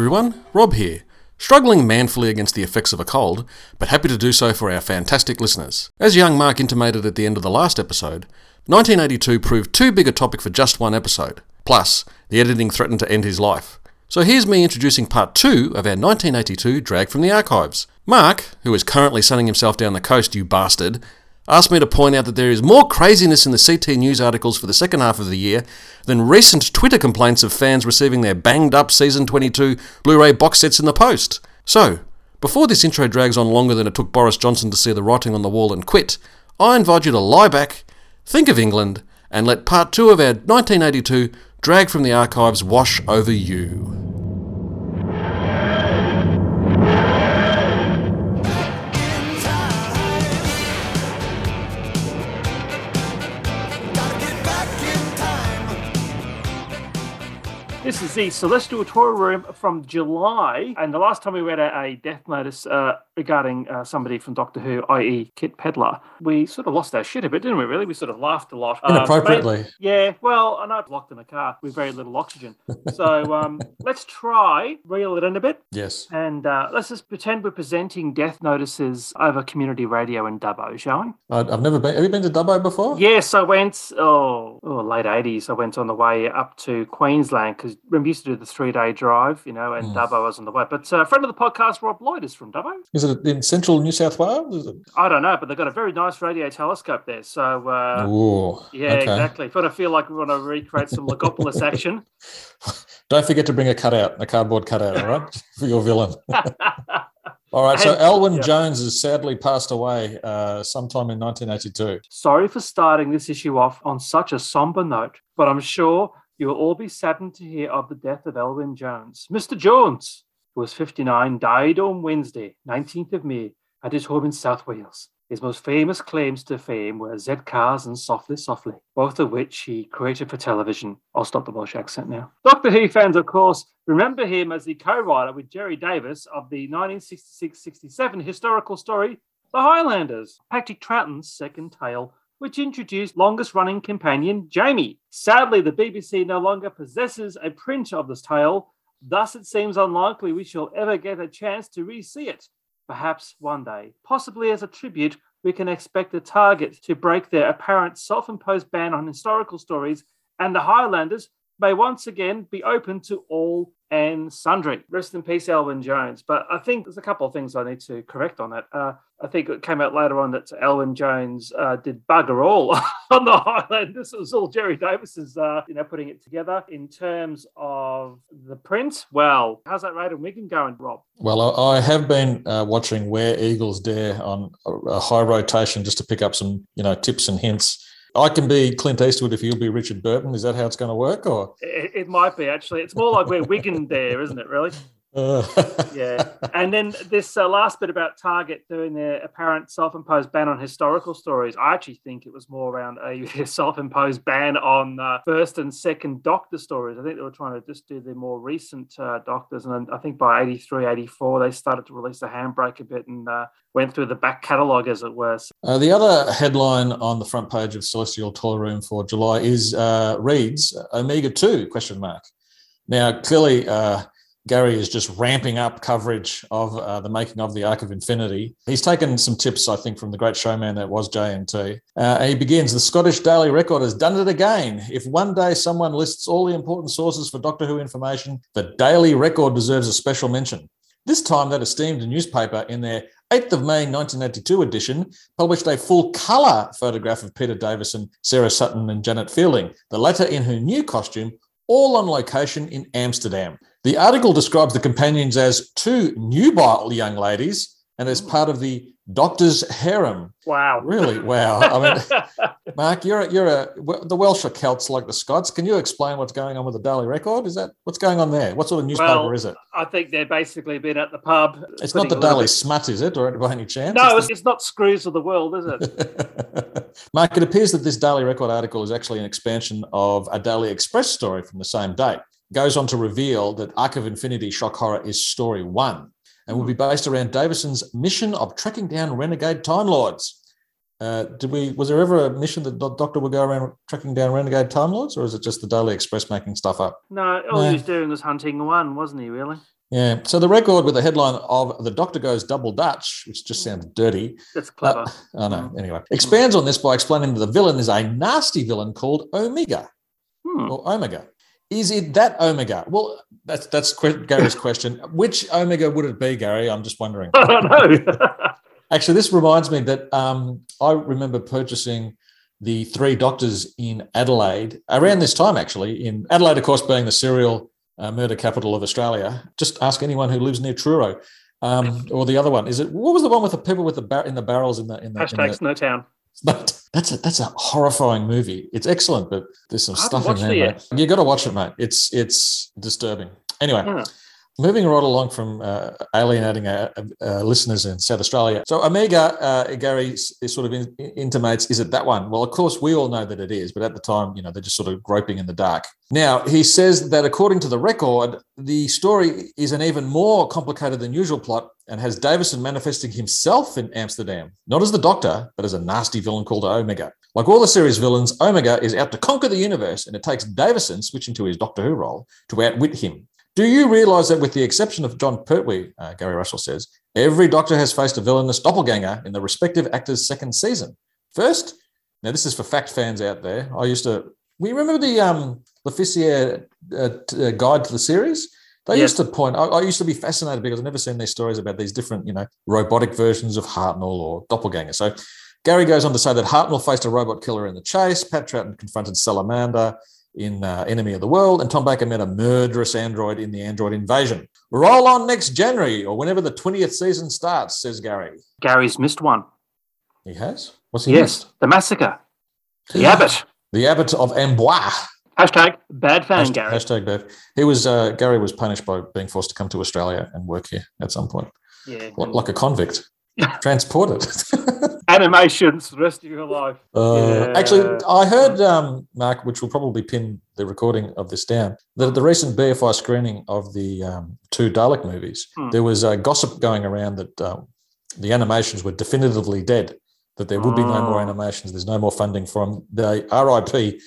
Everyone. Rob here. Struggling manfully against the effects of a cold, but happy to do so for our fantastic listeners. As young Mark intimated at the end of the last episode, 1982 proved too big a topic for just one episode. Plus, the editing threatened to end his life. So here's me introducing part two of our 1982 Drag from the Archives. Mark, who is currently sunning himself down the coast, you bastard, asked me to point out that there is more craziness in the CT News articles for the second half of the year than recent Twitter complaints of fans receiving their banged up Season 22 Blu ray box sets in the post. So, before this intro drags on longer than it took Boris Johnson to see the writing on the wall and quit, I invite you to lie back, think of England, and let part two of our 1982 Drag from the Archives wash over you. This is the Celestial Toy Room from July, and the last time we read a, a death notice uh, regarding uh, somebody from Doctor Who, i.e., Kit Pedler, we sort of lost our shit a bit, didn't we? Really, we sort of laughed a lot. Um, Inappropriately. yeah, well, I know it's locked in a car with very little oxygen, so um, let's try reel it in a bit, Yes. and uh, let's just pretend we're presenting death notices over community radio in Dubbo, shall we? I've never been. Have you been to Dubbo before? Yes, I went. Oh, oh late eighties. I went on the way up to Queensland because we used to do the three day drive, you know, and Mm. Dubbo was on the way. But uh, a friend of the podcast, Rob Lloyd, is from Dubbo. Is it in central New South Wales? Is it? I don't know, but they've got a very nice radio telescope there. So uh, Ooh, yeah, okay. exactly. If I feel like we want to recreate some Logopolis action, Don't forget to bring a cutout, a cardboard cutout, all right, for your villain. All right. So Elwyn yeah. Jones has sadly passed away uh, sometime in 1982. sorry for starting this issue off on such a somber note, but I'm sure you will all be saddened to hear of the death of Elwyn Jones. Mr. Jones, who was 59, died on Wednesday, 19th of May, at his home in South Wales. His most famous claims to fame were Z Cars and Softly Softly, both of which he created for television. I'll stop the Welsh accent now. Doctor Who fans, of course, remember him as the co-writer with Gerry Davis of the 1966-67 historical story The Highlanders, Patrick Troughton's second tale which introduced longest running companion Jamie. Sadly, the BBC no longer possesses a print of this tale, thus, it seems unlikely we shall ever get a chance to re see it. Perhaps one day, possibly as a tribute, we can expect the Target to break their apparent self imposed ban on historical stories, and the Highlanders may once again be open to all and sundry. Rest in peace, Elwyn Jones. But I think there's a couple of things I need to correct on that. Uh, I think it came out later on that Elwyn Jones uh, did bugger all on the Highlanders. This was all Gerry Davis's, uh, you know, putting it together. In terms of the print, well, how's that rated Wigan going, Rob? Well, I, have been uh, watching Where Eagles Dare on a high rotation just to pick up some, you know, tips and hints. I can be Clint Eastwood if you'll be Richard Burton. Is that how it's going to work? Or It, it might be actually. It's more like we're Wigan there, isn't it? Really? Yeah. And then this uh, last bit about Target doing their apparent self-imposed ban on historical stories. I actually think it was more around a self-imposed ban on uh, first and second Doctor stories. I think they were trying to just do the more recent uh, Doctors, and I think by 83, 84, they started to release the handbrake a bit and uh, went through the back catalogue, as it were. Uh, the other headline on the front page of Celestial Toy Room for July is uh, reads Omega Two question mark. Now clearly Gary is just ramping up coverage of uh, the making of the Arc of Infinity. He's taken some tips, I think, from the great showman that was JNT. Uh, he begins The Scottish Daily Record has done it again. If one day someone lists all the important sources for Doctor Who information, the Daily Record deserves a special mention. This time, that esteemed newspaper, in their 8th of May 1982 edition, published a full colour photograph of Peter Davison, Sarah Sutton, and Janet Fielding, the latter in her new costume, all on location in Amsterdam. The article describes the companions as two nubile young ladies and as hmm. part of the Doctor's harem. wow. Really? Wow. I mean, Mark, you're a, you're a the Welsh are Celts like the Scots. Can you explain what's going on with the Daily Record? Is that what's going on there? What sort of newspaper Well, is it? I think they've basically been at the pub. It's not the Daily Smut, is it, or by any chance? No, It's it's, it's not Screws of the World, is it? Mark, it appears that this Daily Record article is actually an expansion of a Daily Express story from the same date. Goes on to reveal that Arc of Infinity Shock Horror is story one and will be based around Davison's mission of tracking down renegade Time Lords. Uh, did we? Was there ever a mission that the Doctor would go around tracking down renegade Time Lords, or is it just the Daily Express making stuff up? No, all No. he was doing was hunting one, wasn't he? Really? Yeah. So the record with the headline of "The Doctor Goes Double Dutch," which just sounds dirty. That's clever. Uh, oh no. Anyway, expands on this by explaining that the villain is a nasty villain called Omega Hmm. or Omega. Is it that Omega? Well, that's that's Gary's question. Which Omega would it be, Gary? I'm just wondering. I don't know. Actually, this reminds me that um, I remember purchasing the Three Doctors in Adelaide around this time. Actually, in Adelaide, of course, being the serial uh, murder capital of Australia. Just ask anyone who lives near Truro. Um, or the other one is it? What was the one with the people with the bar- in the barrels in the in the, in the Hashtag Snowtown. But that's a that's a horrifying movie. It's excellent, but there's some I stuff in there. Mate. You got to watch it, mate. It's it's disturbing. Anyway. Moving right along from uh, alienating uh, uh, listeners in South Australia. So Omega, uh, Gary sort of in, intimates, is it that one? Well, of course, we all know that it is, but at the time, you know, they're just sort of groping in the dark. Now, he says that according to the record, the story is an even more complicated than usual plot and has Davison manifesting himself in Amsterdam, not as the Doctor, but as a nasty villain called Omega. Like all the series villains, Omega is out to conquer the universe, and it takes Davison, switching to his Doctor Who role, to outwit him. Do you realize that, with the exception of Jon Pertwee, uh, Gary Russell says, every Doctor has faced a villainous doppelganger in the respective actor's second season? First, now this is for fact fans out there. I used to. We remember the um, Lofficier uh, uh, guide to the series. They used to point. I, I used to be fascinated because I've never seen these stories about these different, you know, robotic versions of Hartnell or doppelganger. So Gary goes on to say that Hartnell faced a robot killer in the chase. Pat Troughton confronted Salamander in uh, Enemy of the World, and Tom Baker met a murderous android in the Android Invasion. Roll on next January or whenever the 20th season starts, says Gary. Gary's missed one. He has? What's he Yes, missed? the massacre. The Abbot. The Abbot of Amboise. Hashtag bad fan, Hashtag, Gary. hashtag Bev. He was uh, Gary was punished by being forced to come to Australia and work here at some point, Yeah. like, like a convict, transported. Animations for the rest of your life. Uh, Yeah. Actually, I heard um, Mark, which will probably pin the recording of this down, that at the recent BFI screening of the um, two Dalek movies, Hmm. there was uh, gossip going around that um, the animations were definitively dead. That there would be no more Oh. animations. There's no more funding from the RIP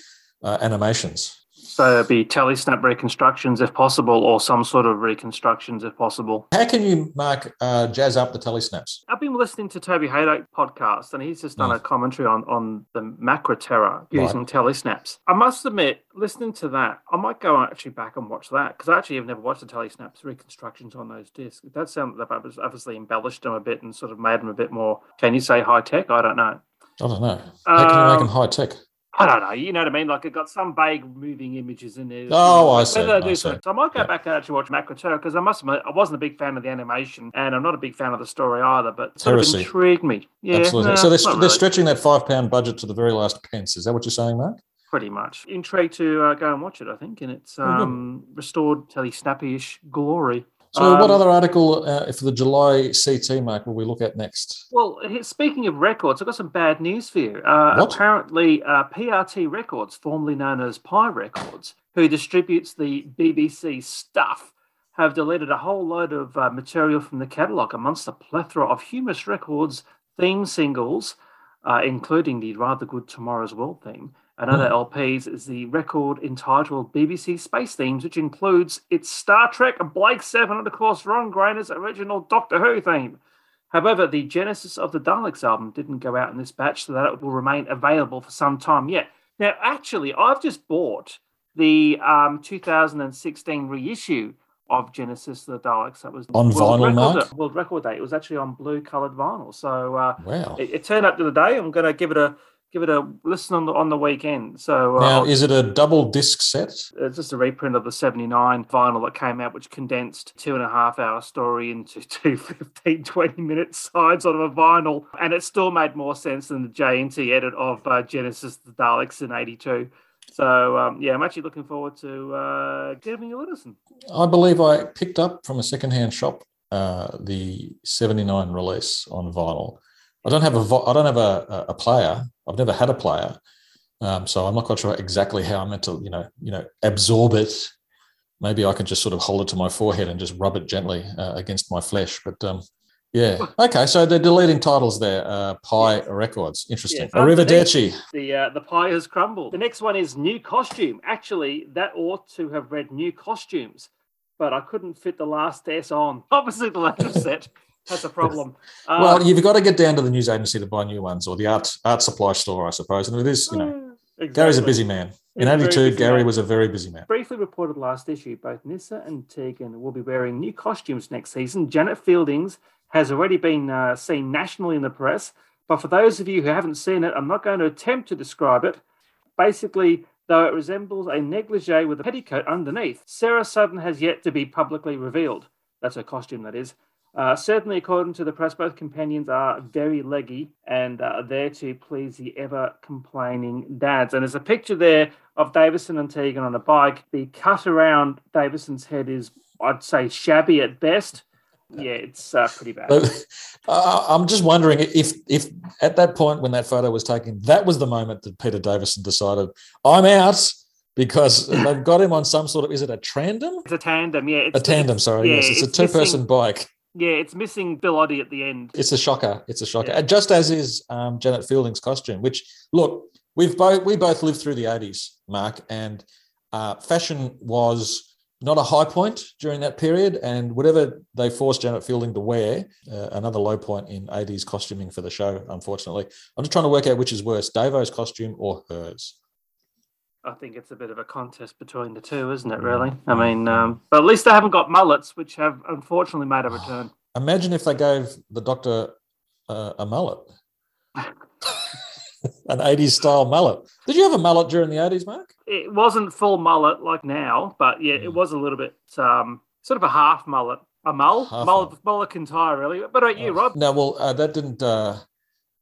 uh, animations. So it'd be telesnap reconstructions if possible, or some sort of reconstructions if possible. How can you, Mark, uh, jazz up the telesnaps? I've been listening to Toby Hadoke podcast, and he's just done Mm. a commentary on on the Macra Terror using telesnaps. I must admit, listening to that, I might go actually back and watch that because I actually have never watched the telesnaps reconstructions on those discs. That does sound that they've obviously embellished them a bit and sort of made them a bit more. Can you say high tech? I don't know. I don't know. How can you make Um, them high tech? I don't know. You know what I mean? Like it got some vague moving images in there. Oh, I see, I see. So I might go Yeah. back and actually watch Terror because I must admit I wasn't a big fan of the animation and I'm not a big fan of the story either. But it sort of intrigued me. Yeah, Absolutely. no, so they're, they're really. stretching that five pound budget to the very last pence. Is that what you're saying, Mark? pretty much intrigued to uh, go and watch it. I think in its um, restored telly snappy-ish glory. So, what Um, other article uh, for the July CT, Mark, will we look at next? Well, speaking of records, I've got some bad news for you. Uh, What? apparently, uh, PRT Records, formerly known as Pye Records, who distributes the BBC stuff, have deleted a whole load of uh, material from the catalogue amongst a plethora of humorous Records theme singles, uh, including the rather good Tomorrow's World theme. And other LPs is the record entitled BBC Space Themes, which includes its Star Trek, Blake Seven, and of course Ron Grainer's original Doctor Who theme. However, the Genesis of the Daleks album didn't go out in this batch, so that it will remain available for some time yet. Now, actually, I've just bought the um, 2016 reissue of Genesis of the Daleks. That was On vinyl, record, Mark? World Record Day. It was actually on blue coloured vinyl. So uh, Wow. it, it turned up to the day. I'm going to give it a give it a listen on the on the weekend. So uh, Now, I'll- is it a double disc set? it's just a reprint of the 79 vinyl that came out, which condensed two and a half hour story into two 15, 20 minute sides on a vinyl. And it still made more sense than the JNT edit of uh, Genesis the Daleks in 82. So, um, yeah, I'm actually looking forward to uh, giving you a listen. I believe I picked up from a secondhand shop uh, the 79 release on vinyl. I don't have a vi- I don't have a, a- player. I've never had a player, um, so I'm not quite sure exactly how I'm meant to you know you know absorb it. Maybe I can just sort of hold it to my forehead and just rub it gently uh, against my flesh. But um, Yeah. Okay. So they're deleting titles there. Uh, Pye yes. Records. Interesting. Yes. Arrivederci. The uh, the pie has crumbled. The next one is new costume. Actually, that ought to have read new costumes, but I couldn't fit the last S on. Obviously, the letter set has a problem. well, um, you've got to get down to the news agency to buy new ones, or the art art supply store, I suppose. And it is, you know, exactly. Gary's a busy man. In '82, Gary man. was a very busy man. Briefly reported last issue, both Nyssa and Tegan will be wearing new costumes next season. Janet Fielding's has already been uh, seen nationally in the press. But for those of you who haven't seen it, I'm not going to attempt to describe it. Basically, though it resembles a negligee with a petticoat underneath, Sarah Sutton has yet to be publicly revealed. That's her costume, that is. Uh, certainly, according to the press, both companions are very leggy and uh, there to please the ever complaining dads. And there's a picture there of Davison and Tegan on a bike. The cut around Davison's head is, I'd say, shabby at best yeah, it's uh, pretty bad. I'm just wondering if if at that point when that photo was taken, that was the moment that Peter Davison decided, I'm out because they've got him on some sort of is it a tandem? It's a tandem, yeah. It's, a tandem, sorry. Yeah, yes, it's, it's a two-person bike. Yeah, it's missing Bill Oddie at the end. It's a shocker. It's a shocker. Yeah. Just as is um, Janet Fielding's costume, which look, we've both we both lived through the 80s, Mark, and uh, fashion was not a high point during that period. And whatever they forced Janet Fielding to wear, uh, another low point in 80s costuming for the show, unfortunately. I'm just trying to work out which is worse, Davo's costume or hers. I think it's a bit of a contest between the two, isn't it? Really, I mean, um, but at least they haven't got mullets, which have unfortunately made a return. Imagine if they gave the doctor uh, a mullet, an '80s style mullet. Did you have a mullet during the '80s, Mark? It wasn't full mullet like now, but yeah, it mm. was a little bit um, sort of a half mullet, a mull, mull, mullet, mullet tie really. But about you. Oh. Rob? No, well, uh, that didn't uh,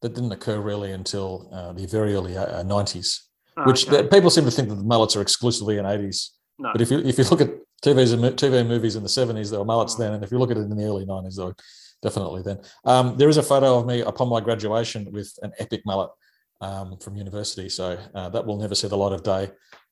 that didn't occur really until uh, the very early uh, '90s which okay. the, people seem to think that the mullets are exclusively in 80s. No. But if you if you look at TVs and TV movies in the 70s, there were mullets mm. then, and if you look at it in the early 90s, though, definitely then. Um, there is a photo of me upon my graduation with an epic mullet um, from university, so uh, that will never see the light of day.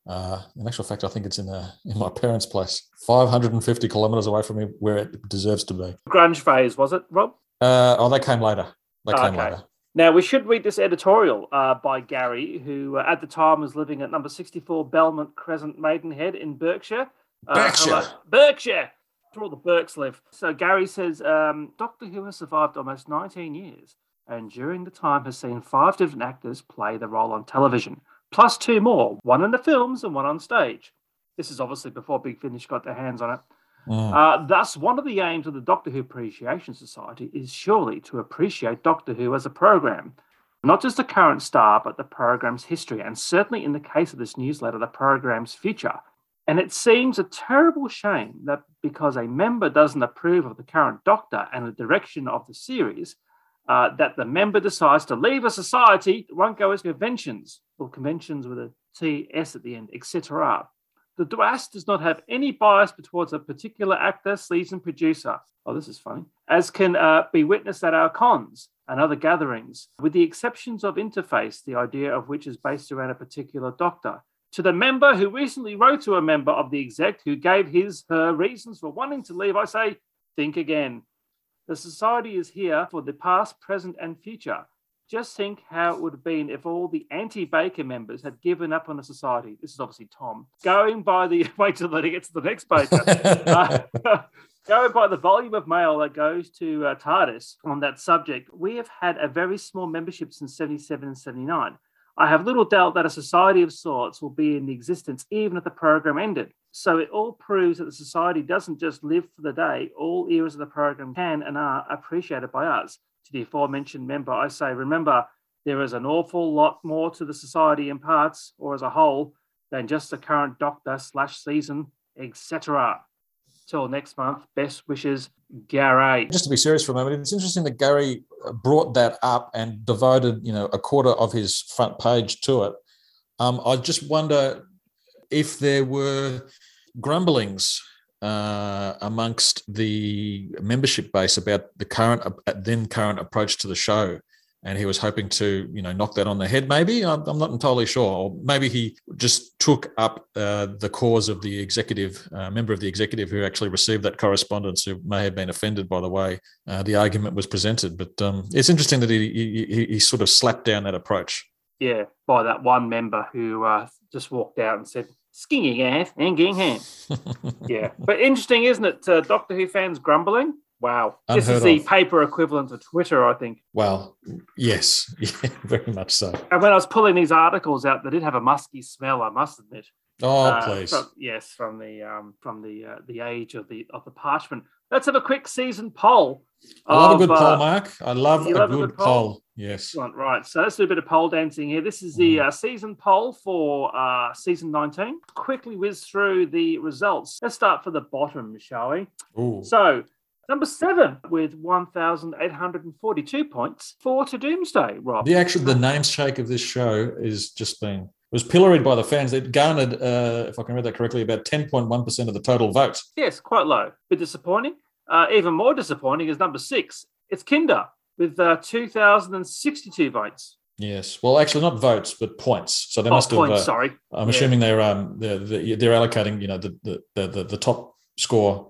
Uh, in actual fact, I think it's in a, in my parents' place, 550 kilometres away from me, where it deserves to be. Grunge phase was it, Rob? Uh, oh, they came later. They oh, came okay. later. Now we should read this editorial uh, by Gary, who uh, at the time was living at number 64 Belmont Crescent, Maidenhead in Berkshire. Uh, Berkshire. Berkshire. Where all the Burks live. So Gary says um, Doctor Who has survived almost 19 years and during the time has seen five different actors play the role on television, plus two more, one in the films and one on stage. This is obviously before Big Finish got their hands on it. Mm. Uh, thus, one of the aims of the Doctor Who Appreciation Society is surely to appreciate Doctor Who as a program, not just the current star, but the program's history, and certainly in the case of this newsletter, the program's future. And it seems a terrible shame that because a member doesn't approve of the current Doctor and the direction of the series, uh, that the member decides to leave a society won't go as conventions or conventions with a TS at the end, etc. The DWAS does not have any bias towards a particular actor, season producer. Oh, this is funny. As can uh, be witnessed at our cons and other gatherings, with the exceptions of interface, the idea of which is based around a particular doctor. To the member who recently wrote to a member of the exec who gave his her reasons for wanting to leave, I say, think again. The society is here for the past, present, and future. Just think how it would have been if all the anti Baker members had given up on the society. This is obviously Tom. Going by the, wait till he gets to the next Baker. uh, going by the volume of mail that goes to uh, TARDIS on that subject, we have had a very small membership since 77 and 79. I have little doubt that a society of sorts will be in existence even if the program ended. So it all proves that the society doesn't just live for the day. All eras of the program can and are appreciated by us. To the aforementioned member, I say, remember, there is an awful lot more to the society in parts or as a whole than just the current doctor slash season, etc. Till next month, best wishes, Gary. Just to be serious for a moment, it's interesting that Gary brought that up and devoted, you know, a quarter of his front page to it. Um, I just wonder if there were grumblings uh, amongst the membership base about the current, uh, then current approach to the show. and he was hoping to, you know, knock that on the head. Maybe I'm, I'm not entirely sure, or maybe he just took up uh, the cause of the executive uh, member of the executive who actually received that correspondence, who may have been offended by the way uh, the argument was presented. But um, it's interesting that he, he, he sort of slapped down that approach. Yeah, by that one member who uh, just walked out and said, "Skinny ass and getting hand." yeah, but interesting, isn't it? Uh, Doctor Who fans grumbling. Wow. Unheard this is the of. paper equivalent of Twitter, I think. Well, yes, yeah, very much so. And when I was pulling these articles out, they did have a musky smell, I must admit. Oh, Uh, please. from- yes, from the um, from the uh, the age of the of the parchment. Let's have a quick season poll. I love a of, good uh, poll, Mark. I love a love a good, good poll? poll. Yes. Excellent. Right. So let's do a bit of pole dancing here. This is Mm. the uh, season poll for uh, season 19. Quickly whiz through the results. Let's start for the bottom, shall we? Ooh. So, number seven with 1,842 points for To Doomsday, Rob. The actual the namesake of this show is just been was pilloried by the fans. It garnered, uh, if I can read that correctly, about ten point one percent of the total vote. Yes, quite low. Bit disappointing. Uh, even more disappointing is number six. It's Kinda with uh, 2,062 votes. Yes. Well, actually, not votes, but points. So they Oh, must have. points, uh, sorry. I'm Yeah. assuming they're um they're, they're allocating you know the the the, the, the top score.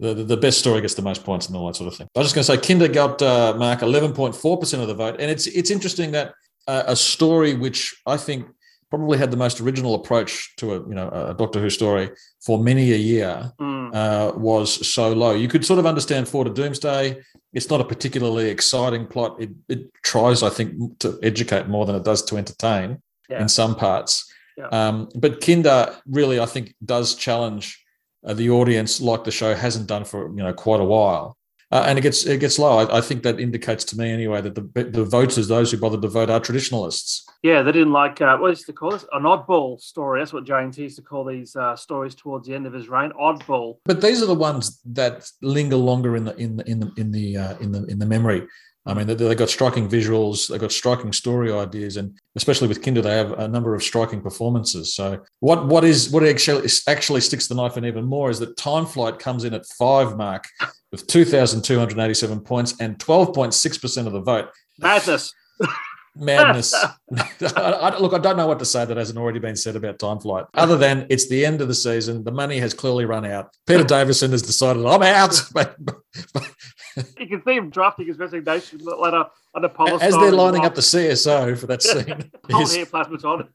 The, the, the best story gets the most points and all that sort of thing. I was just going to say, Kinda got uh, Mark 11.4% of the vote, and it's it's interesting that uh, a story which I think probably had the most original approach to a you know a Doctor Who story for many a year Mm. uh, was so low. You could sort of understand Four to Doomsday. It's not a particularly exciting plot. It, it tries, I think, to educate more than it does to entertain Yeah. in some parts. Yeah. Um, but Kinda really, I think, does challenge uh, the audience like the show hasn't done for you know quite a while. Uh, and it gets it gets low. I, I think that indicates to me anyway that the the voters, those who bothered to vote, are traditionalists. Yeah, they didn't like uh, what used to call this an oddball story. That's what James used to call these uh, stories towards the end of his reign. Oddball. But these are the ones that linger longer in the in the in the in the uh, in the in the memory. I mean, they, they got striking visuals, they've got striking story ideas, and especially with Kinda, they have a number of striking performances. So, what what is what actually actually sticks the knife in even more is that Time Flight comes in at five mark with two thousand two hundred eighty seven points and twelve point six percent of the vote. Madness. Madness. I, I- look, I don't know what to say that hasn't already been said about Time Flight, other than it's the end of the season. The money has clearly run out. Peter Davison has decided, I'm out. You can see him drafting his resignation letter on a polystyrene. as they're lining up the CSO for that scene, Hold here, plasmaton.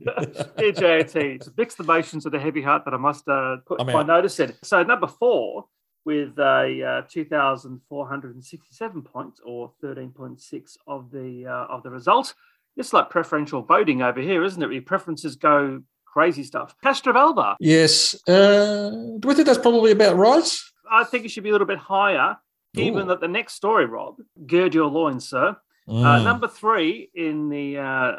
Dear JT, it's mixed emotions and a heavy heart that I must uh, put I'm my out. notice in. So number four with a uh, 2,467 points or 13.6 of the uh, of the result. It's like preferential voting over here, isn't it? Your preferences go crazy stuff. Castrovalva, yes. Uh, do we think that's probably about right? I think it should be a little bit higher, Ooh. that the next story, Rob, gird your loins, sir. Uh, Mm. number three in the uh,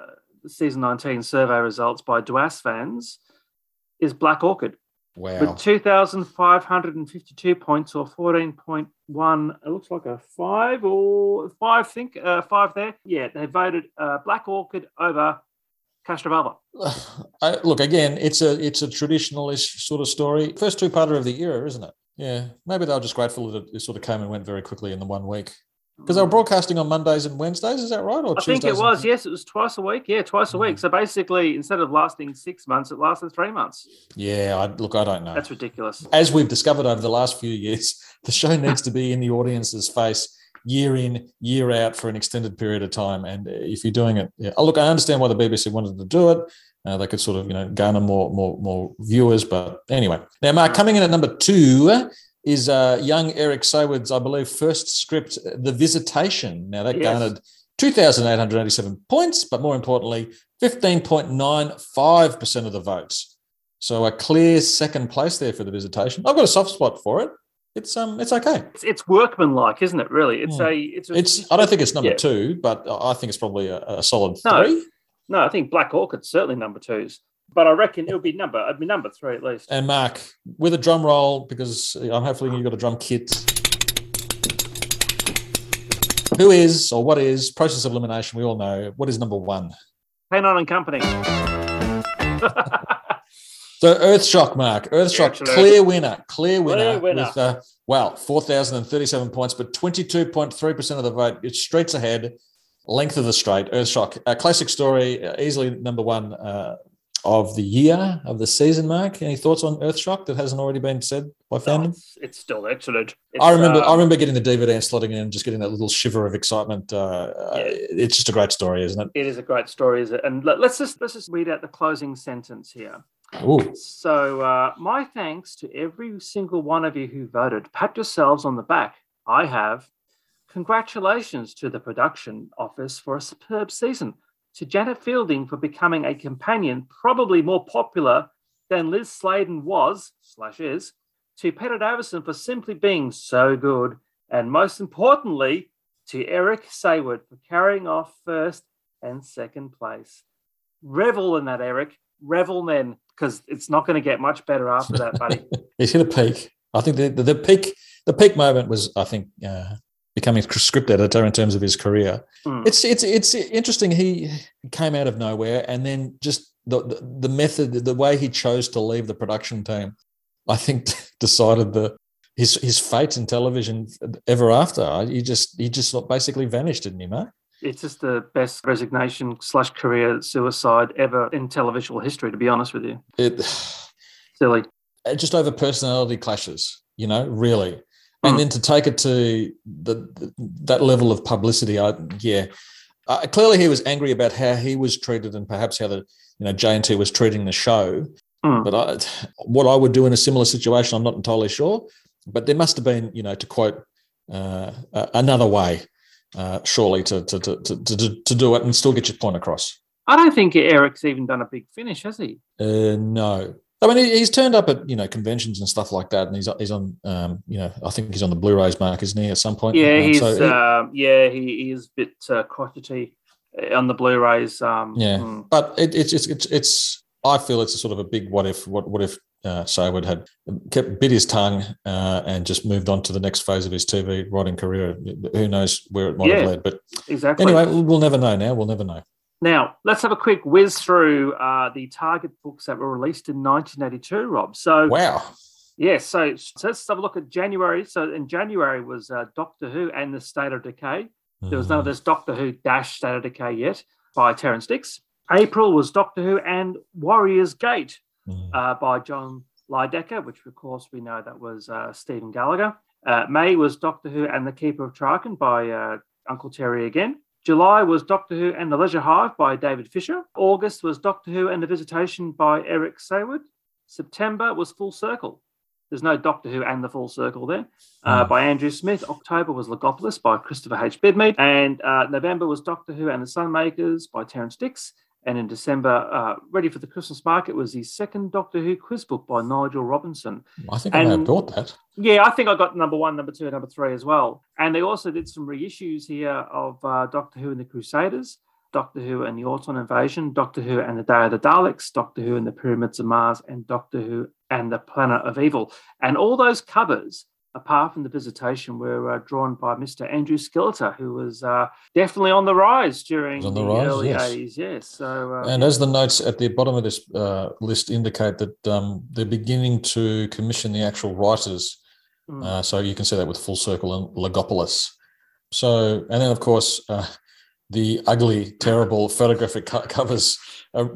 season 19 survey results by DWAS fans is Black Orchid wow. with 2,552 points or 14.1. It looks like a five or five, think, uh, five there. Yeah, they voted uh, Black Orchid over Castrovalva. I, look again. It's a it's a traditionalist sort of story. First two parter of the era, isn't it? Yeah. Maybe they were just grateful that it sort of came and went very quickly in the one week because they were broadcasting on Mondays and Wednesdays. Is that right? Or I think it Tuesdays and- was, yes, it was twice a week. Yeah, twice a week. Mhm. So basically, instead of lasting six months, it lasted three months. Yeah. I, look, I don't know. That's ridiculous. as we've discovered over the last few years, the show needs to be in the audience's face year in, year out for an extended period of time. And if you're doing it, yeah. Oh, look, I understand why the BBC wanted to do it. Uh, they could sort of, you know, garner more, more, more viewers. But anyway, now, Mark, coming in at number two is uh, young Eric Saward's, I believe, first script, The Visitation. Now, that Yes. garnered 2,887 points, but more importantly, 15.95% of the votes. So a clear second place there for the visitation. I've got a soft spot for it. It's um, it's okay. It's, it's workmanlike, isn't it? Really, it's Hmm. a it's a, It's I don't think it's number Yeah. two, but I think it's probably a, a solid No. three. No. I think Black Orchid's certainly number twos, but I reckon it'll be number. It'd be number three at least. And Mark, with a drum roll, because I'm hopefully you've got a drum kit. Who is or what is process of elimination? We all know what is number one. Panon and Company. So Earthshock, Mark. Earthshock, Excellent. clear winner, clear winner, Clear winner. with uh, wow, four thousand and thirty-seven points, but twenty-two point three percent of the vote. It's streets ahead. Length of the straight, Earthshock, a classic story, uh, easily number one uh, of the year of the season. Mark, any thoughts on Earthshock that hasn't already been said by fandom? Oh, it's, it's, still excellent. It's, I remember, um, I remember getting the DVD and slotting in, and just getting that little shiver of excitement. Uh, yeah. It's just a great story, isn't it? It is a great story, is it? And let's just let's just read out the closing sentence here. Ooh. So, uh, my thanks to every single one of you who voted. Pat yourselves on the back. I have. Congratulations to the production office for a superb season to Janet Fielding for becoming a companion, probably more popular than Lis Sladen was slash is, to Peter Davison for simply being so good, and most importantly, to Eric Saward for carrying off first and second place. Revel in that, Eric. Revel then, because it's not going to get much better after that, buddy. He's hit a peak. I think the, the, the peak the peak moment was, I think, uh, becoming a script editor in terms of his career. Mm. It's it's it's interesting. He came out of nowhere, and then just the, the, the method, the way he chose to leave the production team, I think decided the his his fate in television ever after. He just he just basically vanished, didn't he, Mark? It's just the best resignation slash career suicide ever in television history. To be honest with you, it silly. Just over personality clashes, you know, really and mm. then to take it to the, the, that level of publicity, I yeah, uh, clearly he was angry about how he was treated and perhaps how the you know JNT was treating the show. Mm. But I, what I would do in a similar situation, I'm not entirely sure. But there must have been, you know, to quote uh, another way, uh, surely to to, to to to do it and still get your point across. I don't think Eric's even done a big finish, has he? Uh, no, I mean, he's turned up at you know conventions and stuff like that, and he's he's on um, you know I think he's on the Blu-rays mark, isn't he? At some point, yeah, um, he's so uh, yeah he, he, is a bit uh, crotchety on the Blu-rays. Um, yeah, hmm. but it, it's it's it's it's I feel it's a sort of a big what if what what if uh, Saward had kept bit his tongue uh, and just moved on to the next phase of his TV writing career. Who knows where it might yeah, have led? But exactly. Anyway, we'll never know. Now we'll never know. Now, let's have a quick whiz through uh, the Target books that were released in 1982, Rob. So, wow. Yeah, so, so let's have a look at January. So, in January was uh, Doctor Who and the State of Decay. There was none of mm. this Doctor Who dash State of Decay yet by Terrance Dicks. April was Doctor Who and Warrior's Gate mm. uh, by John Lydecker, which of course we know that was uh, Stephen Gallagher. Uh, May was Doctor Who and the Keeper of Traken by uh, Uncle Terry again. July was Doctor Who and the Leisure Hive by David Fisher. August was Doctor Who and the Visitation by Eric Saward. September was Full Circle. There's no Doctor Who and the Full Circle there uh, mm. by Andrew Smith. October was Logopolis by Christopher H. Bidmead. And uh, November was Doctor Who and the Sunmakers by Terrance Dicks. And in December, uh, ready for the Christmas market was the second Doctor Who quiz book by Nigel Robinson. I think and, I bought that. Yeah, I think I got number one, number two, number three as well. And they also did some reissues here of uh, Doctor Who and the Crusaders, Doctor Who and the Auton Invasion, Doctor Who and the Day of the Daleks, Doctor Who and the Pyramids of Mars, and Doctor Who and the Planet of Evil. And all those covers apart from the visitation, were uh, drawn by Mr. Andrew Skilleter, who was uh, definitely on the rise during the, the rise, early yes. 80s. Yes. So, uh, and as the notes at the bottom of this uh, list indicate, that um, they're beginning to commission the actual writers. Mm. so you can see that with Full Circle and Logopolis. So, and then of course, uh, the ugly, terrible photographic co- covers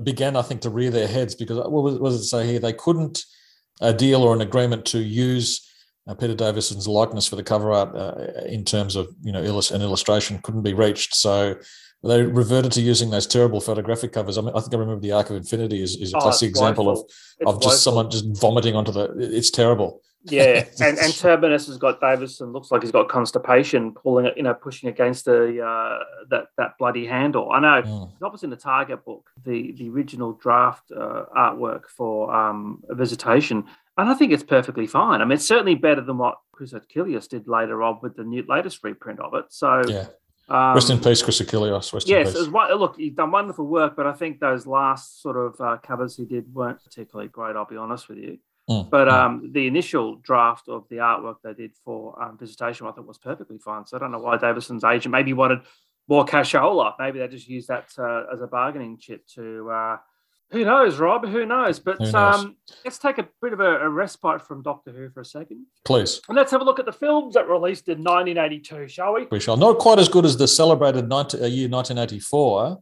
began, I think, to rear their heads because what was, it say here? They couldn't a deal or an agreement to use uh, Peter Davison's likeness for the cover art uh, in terms of you know an illustration couldn't be reached. So they reverted to using those terrible photographic covers. I mean, I think I remember the Arc of Infinity is, is a oh, classic example of of just woeful. someone just vomiting onto the. It's terrible. Yeah, and and Terminus has got Davison. Looks like he's got constipation, pulling it, you know, pushing against the uh, that that bloody handle. I know. Mm. That was in the Target book, the the original draft uh, artwork for um, Visitation, and I think it's perfectly fine. I mean, it's certainly better than what Chris Achilleos did later on with the new latest reprint of it. So yeah. Um, Rest in peace, Chris Achilleos. Rest yes, it was, look, he's done wonderful work, but I think those last sort of uh, covers he did weren't particularly great. I'll be honest with you. Mm, but mm. um, the initial draft of the artwork they did for um, Visitation, I thought was perfectly fine. So I don't know why Davison's agent maybe wanted more cashola. Maybe they just used that uh, as a bargaining chip to uh, Who knows, Rob? Who knows? But Who knows? Um, let's take a bit of a, a respite from Doctor Who for a second. Please. And let's have a look at the films that were released in 1982, shall we? We shall. Not quite as good as the celebrated 19, uh, year 1984,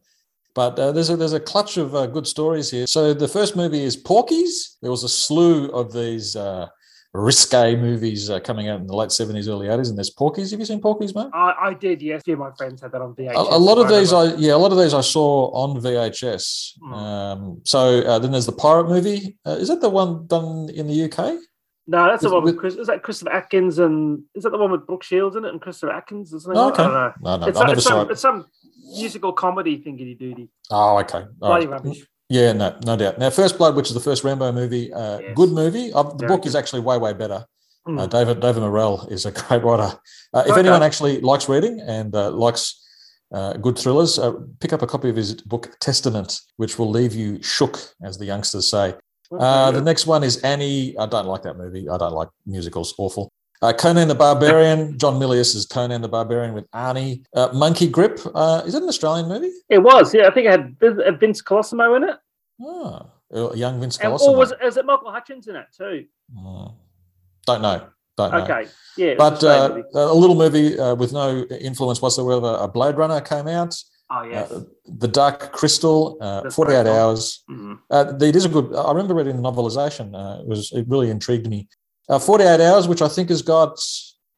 but uh, there's a there's a clutch of uh, good stories here. So the first movie is Porky's. There was a slew of these uh, risque movies uh, coming out in the late 70s, early 80s, and there's Porky's. Have you seen Porky's, mate? I, I did, yes. Of my friends had that on VHS. A, a lot of I these, remember. I yeah, a lot of these I saw on VHS. Hmm. Um, so uh, then there's the pirate movie. Uh, is that the one done in the UK? No, that's the one with with- Chris. Is that Christopher Atkins and is that the one with Brooke Shields in it and Christopher Atkins? Or something Oh, okay. I don't know. No, no, It's, I some, never it's, saw some, it. it's some musical comedy thingy doody. Oh, okay. Bloody right. rubbish. Yeah, no, no doubt. Now, First Blood, which is the first Rambo movie, uh, Yes. good movie. Uh, the Very book good. is actually way, way better. Mm. Uh, David David Morrell is a great writer. Uh, if Okay. anyone actually likes reading and uh, likes uh, good thrillers, uh, pick up a copy of his book Testament, which will leave you shook, as the youngsters say. Uh, the next one is Annie. I don't like that movie. I don't like musicals. Awful. Uh, Conan the Barbarian. John Milius is Conan the Barbarian with Arnie. Uh, Monkey Grip. Uh, is that an Australian movie? it was, yeah. I think it had uh, Vince Colosimo in it. Oh, uh, young Vince Colosimo. or was, is it Michael Hutchence in it too? Mm. Don't know. Don't know. Okay. Yeah. But an uh, a little movie uh, with no influence whatsoever. A Blade Runner came out. oh, yes. Uh, the Dark Crystal. Uh, Forty Eight great film. Hours. Mhm. Uh, it is a good. I remember reading the novelization. Uh, it was. It really intrigued me. Uh, Forty Eight Hours, which I think has got.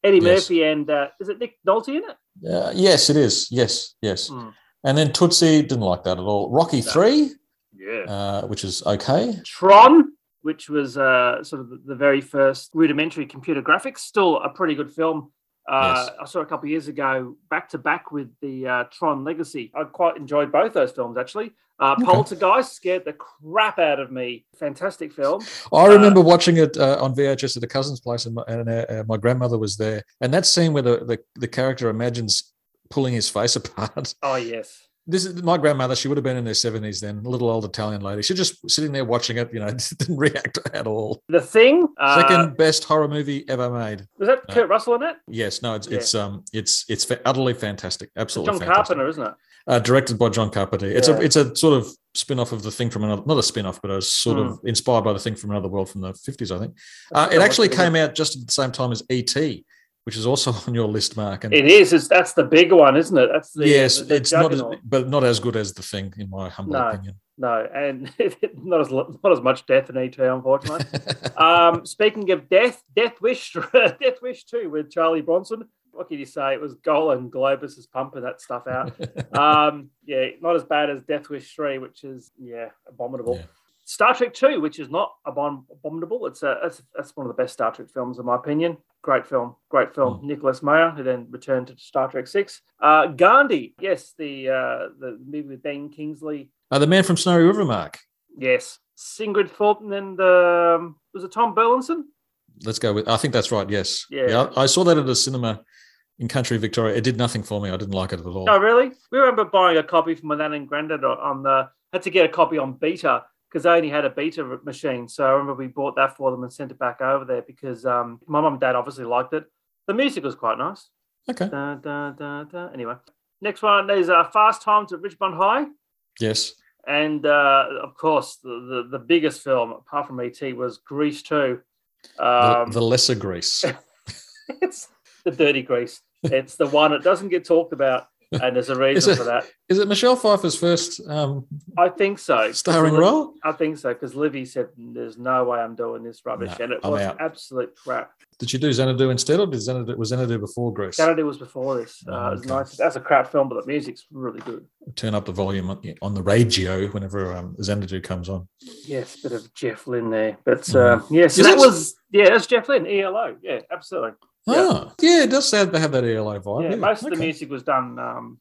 Eddie yes. Murphy and uh, is it Nick Nolte in it? Uh, yes, it is. Yes, yes. Mm. And then Tootsie didn't like that at all. Rocky No. Three, Yeah. uh, which is okay. Tron, which was uh, sort of the very first rudimentary computer graphics, still a pretty good film. Uh, I saw a couple of years ago, back to back with the uh, Tron Legacy. I quite enjoyed both those films actually. Uh, Okay. Poltergeist scared the crap out of me. Fantastic film. I Uh, remember watching it uh, on VHS at a cousin's place, and, my, and uh, my grandmother was there. And that scene where the, the, the character imagines pulling his face apart. Oh yes, This is my grandmother. She would have been in her seventies then, a little old Italian lady. She just sitting there watching it. You know, didn't react at all. The Thing. Uh, Second best horror movie ever made. was that No. Kurt Russell in it? Yes, no, it's Yeah. it's um it's it's utterly fantastic, absolutely John fantastic. Carpenter, isn't it? Uh, directed by John Carpenter. It's Yeah. a it's a sort of spin off of the thing from another not a spin off, but a sort of Hmm. inspired by the thing from another world from the fifties, I think. Uh, it actually came out just at the same time as E.T., which is also on your list, Mark. And It is. It's, that's the big one, isn't it? That's the yes, the- the it's not, as, but not as good as the thing, in my humble No. opinion. No, and not as not as much death in ET, unfortunately. um, speaking of death, Death Wish, Death Wish two with Charlie Bronson. What can you say? It was Golan Globus is pumping that stuff out. um, yeah, not as bad as Death Wish three, which is yeah abominable. Yeah. Star Trek two, which is not abom- abominable. It's a that's, that's one of the best Star Trek films in my opinion. Great film, great film. Hmm. Nicholas Meyer, who then returned to Star Trek six. Uh, Gandhi, yes, the uh, the movie with Ben Kingsley. Uh, the man from Snowy River, Mark. Yes, Sigrid Thornton and um, was it Tom Burlinson? Let's go with. I think that's right. Yes. Yeah. I, I saw that at a cinema in country Victoria. It did nothing for me. I didn't like it at all. Oh, really? We remember buying a copy from my nan and granddad on the. Had to get a copy on beta because they only had a beta machine. So I remember we bought that for them and sent it back over there because um, my mum and dad obviously liked it. The music was quite nice. Okay. Da, da, da, da. Anyway, next one is uh, Fast Times at Ridgemont High. Yes. And uh, of course, the, the, the biggest film, apart from ET, was Grease 2. The, Um, the lesser grease. it's the dirty grease. It's the one that doesn't get talked about, and there's a reason it- for that. Is it Michelle Pfeiffer's first um, I think so. starring role? I think so because Livy said, "There's no way I'm doing this rubbish," No, and it I'm was out. absolute crap. Did she do Xanadu instead, or did Xanadu was Xanadu before Grease? Saturday was before this. Uh, Oh, it was okay. nice. That's a crap film, but the music's really good. Turn up the volume on, on the radio whenever um, Xanadu comes on. Yes, bit of Jeff Lynne there, but Mhm. uh, yeah, so that was yeah, that's Jeff Lynne, ELO. Yeah, absolutely. Yeah. Ah, yeah, it does sound to have that ELO vibe. yeah, yeah. most of the music was done. Um,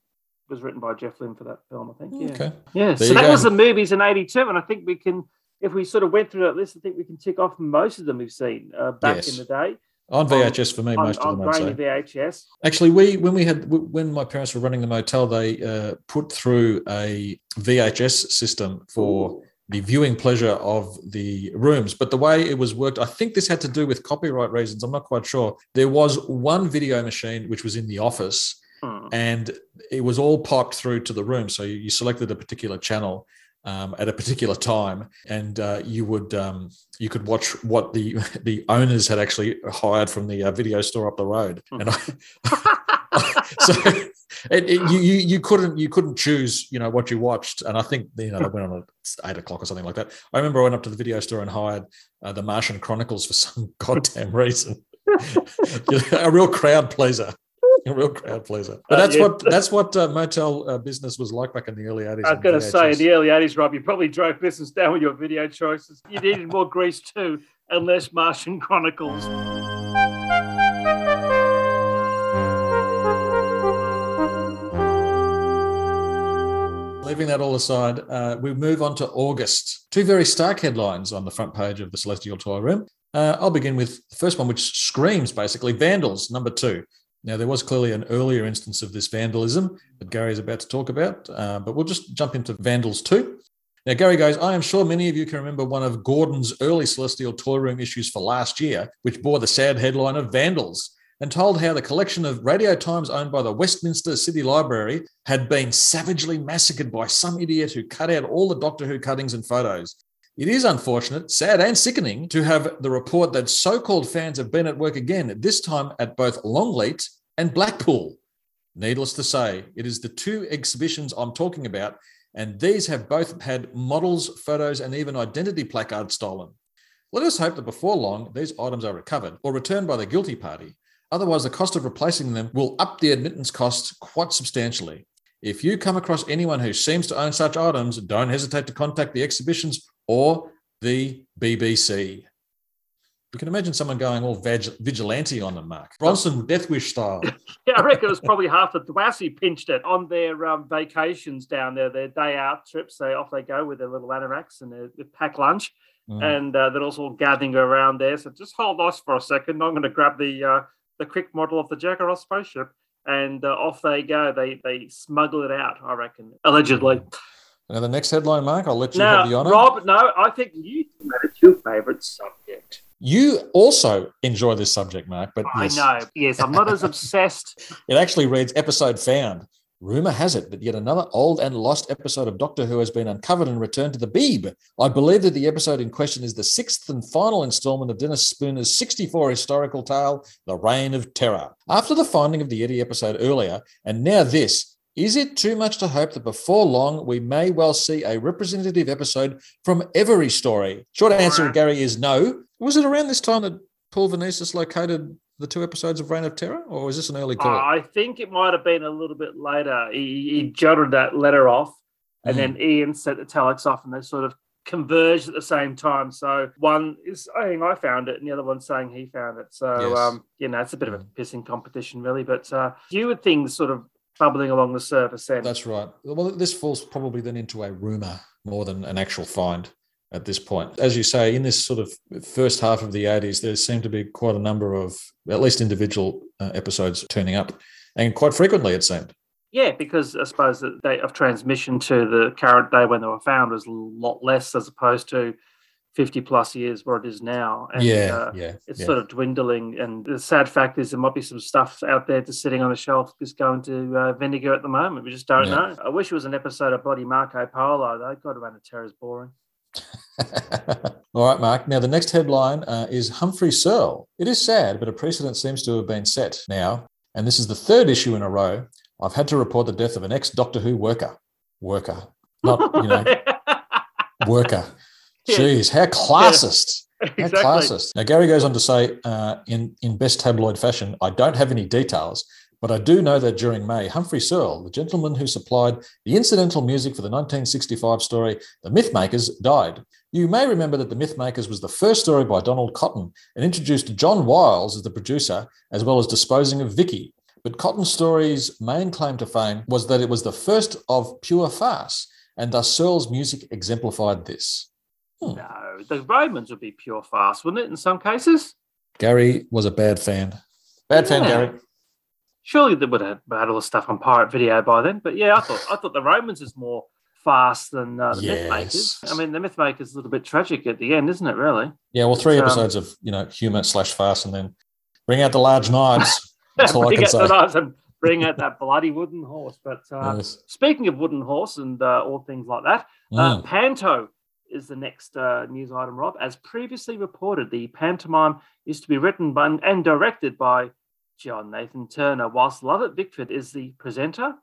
was written by Jeff Lynne for that film, I think. Yeah. Okay. Yeah, There so that go. was the movies in '82, and I think we can, if we sort of went through that list, I think we can tick off most of them we've seen uh, back Yes. in the day On VHS for me, on, most of on them, I'd grainy VHS. Actually, we when we had when my parents were running the motel, they uh, put through a VHS system for the viewing pleasure of the rooms. But the way it was worked, I think this had to do with copyright reasons. I'm not quite sure. There was one video machine which was in the office, Hmm. and it was all piped through to the room. So you, you selected a particular channel. um, at a particular time, and uh, you would um, you could watch what the the owners had actually hired from the uh, video store up the road, Hmm. and I, so it, it- you, you you couldn't you couldn't choose you know what you watched, and I think you know they went on at eight o'clock or something like that. I remember I went up to the video store and hired uh, the Martian Chronicles for some goddamn reason, a real crowd pleaser. A real crowd pleaser, but Uh, that's yeah. what that's what uh, motel uh, business was like back in the early eighties. I was going to say, in the early 80s, Rob, you probably drove business down with your video choices. You needed more grease too, and less Martian Chronicles. Leaving that all aside, uh, we move on to August. Two very stark headlines on the front page of the Celestial Toy Room. Uh, I'll begin with the first one, which screams basically Vandals, number two. Now, there was clearly an earlier instance of this vandalism that Gary is about to talk about, uh, but we'll just jump into Vandals 2. Now, Gary goes, I am sure many of you can remember one of Gordon's early Celestial Toy Room issues for last year, which bore the sad headline of Vandals, and told how the collection of radio times owned by the Westminster City Library had been savagely massacred by some idiot who cut out all the Doctor Who cuttings and photos. It is unfortunate, sad, and sickening to have the report that so called fans have been at work again, this time at both Longleat and Blackpool. Needless to say, it is the two exhibitions I'm talking about, and these have both had models, photos, and even identity placards stolen. Let us hope that before long, these items are recovered or returned by the guilty party. Otherwise, the cost of replacing them will up the admittance costs quite substantially. If you come across anyone who seems to own such items, don't hesitate to contact the exhibitions or the BBC. You can imagine someone going all vag- vigilante on them, Mark. Bronson Death Wish style. Yeah, I reckon it was probably half the Dwassi pinched it on their um, vacations down there, their day out trips. They off they go with their little anoraks and their, their packed lunch, Mm. and uh, they're also gathering around there. So just hold us for a second. I'm going to grab the uh, the quick model of the Jagaroth spaceship, and uh, off they go. They they smuggle it out. I reckon allegedly. Now, the next headline, Mark, I'll let you have the Now, honour. Rob, no, I think you made it your favourite subject. You also enjoy this subject, Mark, but yes, I know. Yes, I'm not as obsessed. it actually reads episode found. Rumor has it that yet another old and lost episode of Doctor Who has been uncovered and returned to the Beeb. I believe that the episode in question is the sixth and final installment of Dennis Spooner's 64 historical tale, The Reign of Terror. After the finding of the Eddie episode earlier, and now this, is it too much to hope that before long we may well see a representative episode from every story? Short answer, Gary, is no. Was it around this time that Paul Vanezis located the two episodes of Reign of Terror, or was this an early call? I think it might have been a little bit later. He, he jotted that letter off, and Mm. then Ian sent the telex off, and they sort of converged at the same time. So one is saying I found it, and the other one's saying he found it. So Yes. um, you know, it's a bit of a Mm. pissing competition, really. But uh, you would things sort of bubbling along the surface. Then That's right. Well, this falls probably then into a rumor more than an actual find at this point. As you say, in this sort of first half of the 80s, there seemed to be quite a number of at least individual uh, episodes turning up, and quite frequently it seemed. Yeah, because I suppose the date of transmission to the current day when they were found was a lot less as opposed to 50 plus years where it is now. And, yeah, uh, yeah. it's yeah. sort of dwindling. And the sad fact is, there might be some stuff out there just sitting on a shelf just going to uh, vinegar at the moment. We just don't Yeah. know. I wish it was an episode of Bloody Marco Polo, though. God, Around the Terror is boring. All right, Mark. Now, the next headline uh, is Humphrey Searle. It is sad, but a precedent seems to have been set now, and this is the third issue in a row. I've had to report the death of an ex Doctor Who worker. Worker. Not, you know, worker. Yeah. Jeez, how classist. How exactly. classist. Now, Gary goes on to say, uh, in, in best tabloid fashion, I don't have any details, but I do know that during May, Humphrey Searle, the gentleman who supplied the incidental music for the 1965 story The Mythmakers, died. You may remember that The Mythmakers was the first story by Donald Cotton and introduced John Wiles as the producer, as well as disposing of Vicky. But Cotton's story's main claim to fame was that it was the first of pure farce, and thus Searle's music exemplified this. Hmm. No, the Romans would be pure farce, wouldn't it, in some cases? Gary was a bad fan. Bad fan, Gary. Surely they would have had all the stuff on pirate video by then. But yeah, I thought I thought the Romans is more fast than uh, the Mythmakers. Yes. I mean, the Mythmakers is a little bit tragic at the end, isn't it? Really? Yeah, well, three Um, episodes of you know humor slash fast, and then bring out the large knives. That's all I Bring can out say. bring out that bloody wooden horse. But uh, Yes. speaking of wooden horse and uh, all things like that, uh, Mm. Panto is the next uh, news item, Rob. As previously reported, the pantomime is to be written by, and directed by John Nathan Turner, whilst Lovett Bickford is the presenter.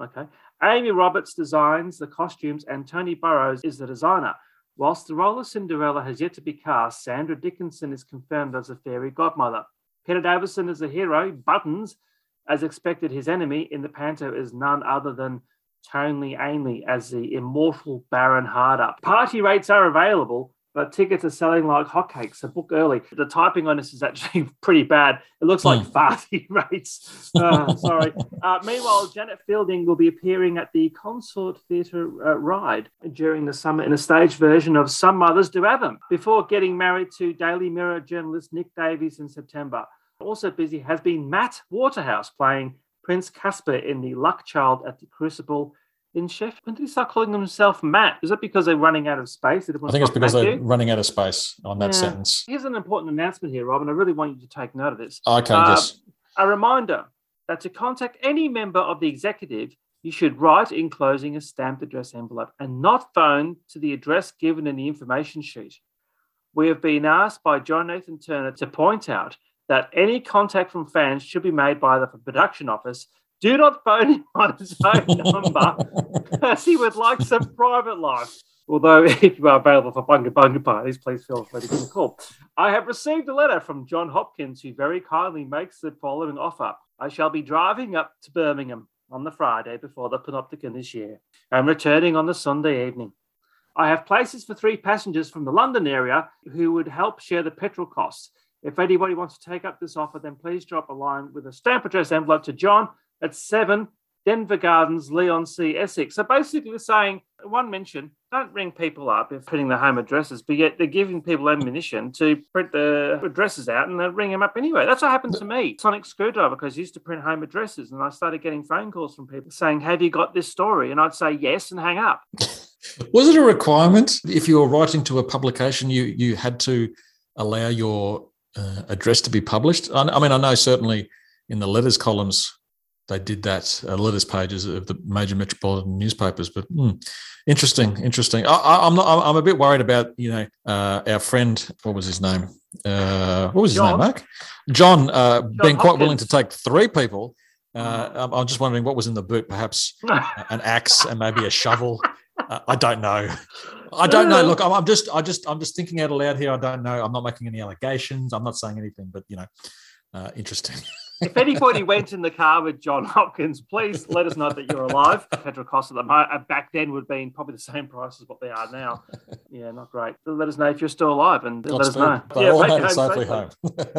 Okay. Amy Roberts designs the costumes, and Tony Burrows is the designer. Whilst the role of Cinderella has yet to be cast, Sandra Dickinson is confirmed as a fairy godmother. Peter Davison is the hero. Buttons, as expected, his enemy in the panto is none other than Tony Ainley as the immortal Baron Hardup. Party rates are available, but tickets are selling like hotcakes, so book early. The typing on this is actually pretty bad. It looks like party rates. Uh, sorry. Uh, meanwhile, Janet Fielding will be appearing at the Consort Theatre uh, ride during the summer in a staged version of Some Mothers Do Have 'Em, before getting married to Daily Mirror journalist Nick Davies in September. Also busy has been Matt Waterhouse playing Prince Casper in The Luck Child at the Crucible in Sheffield. When did he start calling himself Matt? Is it because they're running out of space? I think it's because they're running out of space on that Yeah. sentence. Here's an important announcement here, Robin. I really want you to take note of this. Okay, Uh, yes. A reminder that to contact any member of the executive, you should write enclosing a stamped address envelope and not phone to the address given in the information sheet. We have been asked by John Nathan Turner to point out that any contact from fans should be made by the production office. Do not phone him on his phone number as he would like some private life. Although, if you are available for bunga bunga parties, please feel free to give a call. I have received a letter from John Hopkins, who very kindly makes the following offer. I shall be driving up to Birmingham on the Friday before the Panopticon this year and returning on the Sunday evening. I have places for three passengers from the London area who would help share the petrol costs. If anybody wants to take up this offer, then please drop a line with a stamp address envelope to John at 7 Denver Gardens, Leigh-on-Sea Essex. So basically, they're saying, one mention, don't ring people up if putting their home addresses, but yet they're giving people ammunition to print the addresses out and they ring them up anyway. That's what happened to me. Sonic Screwdriver, because I used to print home addresses and I started getting phone calls from people saying, Have you got this story? And I'd say yes and hang up. Was it a requirement if you were writing to a publication, you you had to allow your uh, address to be published? I, I mean, I know certainly in the letters columns they did that, uh, letters pages of the major metropolitan newspapers. But hmm, interesting, interesting. I, I, I'm not. I'm, a bit worried about you know uh, our friend. What was his name? Uh, what was his John. name, Mark? John. Uh, being quite willing to take three people. Uh, I'm, I'm just wondering what was in the boot. Perhaps an axe and maybe a shovel. Uh, I don't know. I don't know. Look, I'm, I'm just, I just, I'm just thinking out loud here. I don't know. I'm not making any allegations. I'm not saying anything, but you know, uh, interesting. if anybody went in the car with John Hopkins, please let us know that you're alive. Petrol costs at the uh, back then would have been probably the same price as what they are now. Yeah, not great. Let us know if you're still alive and let us know. Yeah, all make made it it home safely. home.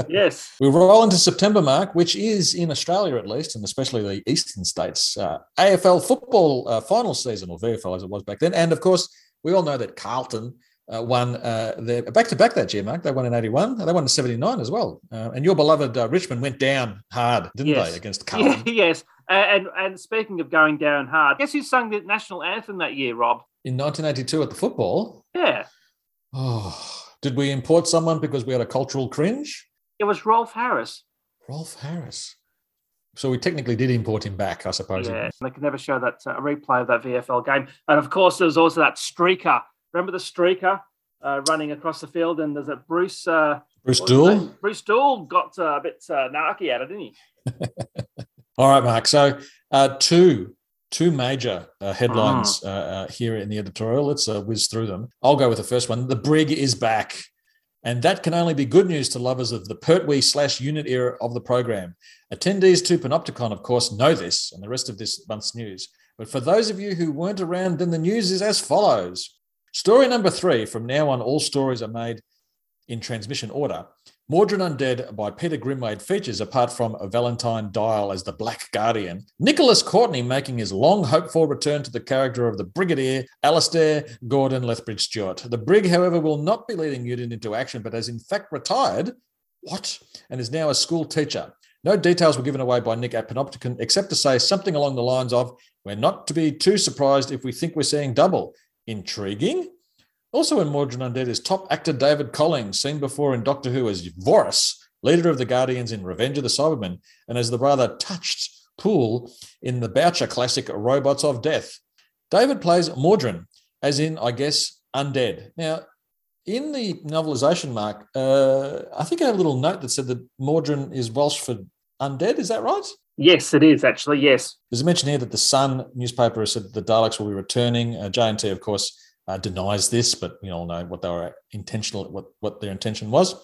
Yes. We roll into September, Mark, which is in Australia at least, and especially the eastern states, uh, AFL football uh, final season, or VFL as it was back then. And of course, we all know that Carlton uh, won uh, back to back that year, Mark. They won in 81, they won in 79 as well. Uh, and your beloved uh, Richmond went down hard, didn't Yes. they, against Carlton? yes. And and speaking of going down hard, I guess who sung the national anthem that year, Rob? In 1982 at the football. Yeah, Oh, did we import someone because we had a cultural cringe? it was Rolf Harris. Rolf Harris. So we technically did import him back, I suppose. Yeah, they could never show that uh, replay of that VFL game. And of course, there was also that streaker. Remember the streaker uh, running across the field? And there's a Bruce. Uh, Bruce Doull. Bruce Doull got uh, a bit uh, narky at it, didn't he? All right, Mark. So uh, two two major uh, headlines Mm. uh, uh, here in the editorial. Let's uh, whiz through them. I'll go with the first one. The brig is back. And that can only be good news to lovers of the Pertwee slash unit era of the program. Attendees to Panopticon, of course, know this and the rest of this month's news. But for those of you who weren't around, then the news is as follows. Story number three from now on, all stories are made in transmission order. Mawdryn Undead by Peter Grimwade features, apart from Valentine Dyall as the Black Guardian, Nicholas Courtney making his long hoped for return to the character of the Brigadier Alastair Gordon Lethbridge Stewart. The Brig, however, will not be leading UNIT into action, but has in fact retired. What? And is now a school teacher. No details were given away by Nick at Panopticon, except to say something along the lines of, We're not to be too surprised if we think we're seeing double. Intriguing? Also in Mawdryn Undead is top actor David Collings, seen before in Doctor Who as Vorus, leader of the Guardians in Revenge of the Cybermen, and as the rather touched Poul in the Boucher classic Robots of Death. David plays Mawdryn, as in, I guess, undead. Now, in the novelisation, Mark, uh, I think I had a little note that said that Mawdryn is Welsh for undead. Is that right? Yes, it is actually. Yes. There's a mention here that the Sun newspaper has said the Daleks will be returning. Uh, JNT, of course, uh, denies this, but we all know what they were intentional, what, what their intention was.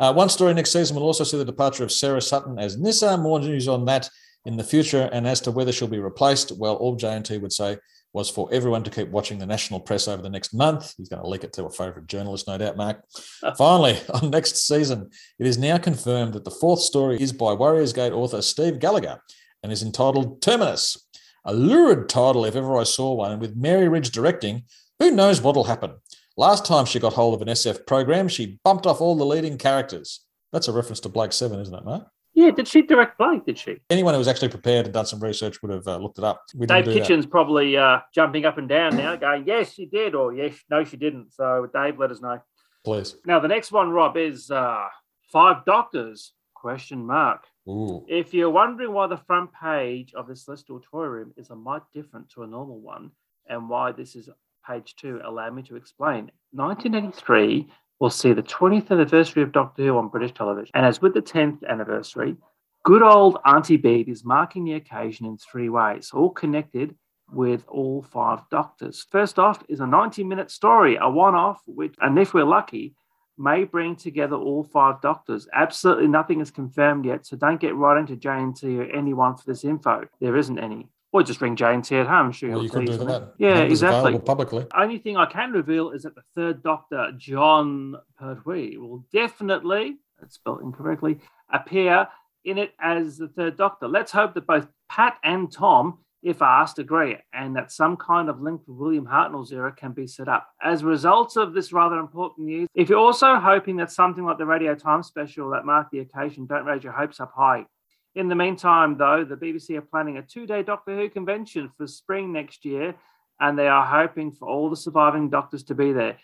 Uh, one story next season will also see the departure of Sarah Sutton as Nyssa. More news on that in the future. And as to whether she'll be replaced, well, all JNT would say was for everyone to keep watching the national press over the next month. He's going to leak it to a favourite journalist, no doubt, Mark. Finally, on next season, it is now confirmed that the fourth story is by Warriors Gate author Steve Gallagher and is entitled Terminus. A lurid title if ever I saw one, and with Mary Ridge directing, who knows what'll happen? Last time she got hold of an SF program, she bumped off all the leading characters. That's a reference to Blake Seven, isn't it, Mark? Yeah, did she direct Blake? Did she? Anyone who was actually prepared and done some research would have uh, looked it up. We Dave Kitchen's probably uh, jumping up and down now, going, "Yes, she did," or "Yes, no, she didn't." So, Dave, let us know. Please. Now, the next one, Rob, is uh, Five Doctors? Question mark. Ooh. If you're wondering why the front page of this Celestial Toy Room is a mite different to a normal one, and why this is page two, allow me to explain. 1983 will see the 20th anniversary of Doctor Who on British television, and as with the 10th anniversary, Good old Auntie Beeb is marking the occasion in three ways, all connected with all five doctors. First off is a 90 minute story, a one off, which, and if we're lucky, may bring together all five doctors. Absolutely nothing is confirmed yet, so don't get right into JNT or anyone for this info. There isn't any. Or just ring JNT at home. Sure, well, you could do that. Yeah, Numbers exactly. Publicly. Only thing I can reveal is that the third Doctor, Jon Pertwee, will definitely, that's spelled incorrectly, appear in it as the third Doctor. Let's hope that both Pat and Tom, if asked, agree, and that some kind of link with William Hartnell's era can be set up. As a result of this rather important news, if you're also hoping that something like the Radio Times special that marked the occasion, don't raise your hopes up high. In the meantime, though, the BBC are planning a two day Doctor Who convention for spring next year, and they are hoping for all the surviving doctors to be there.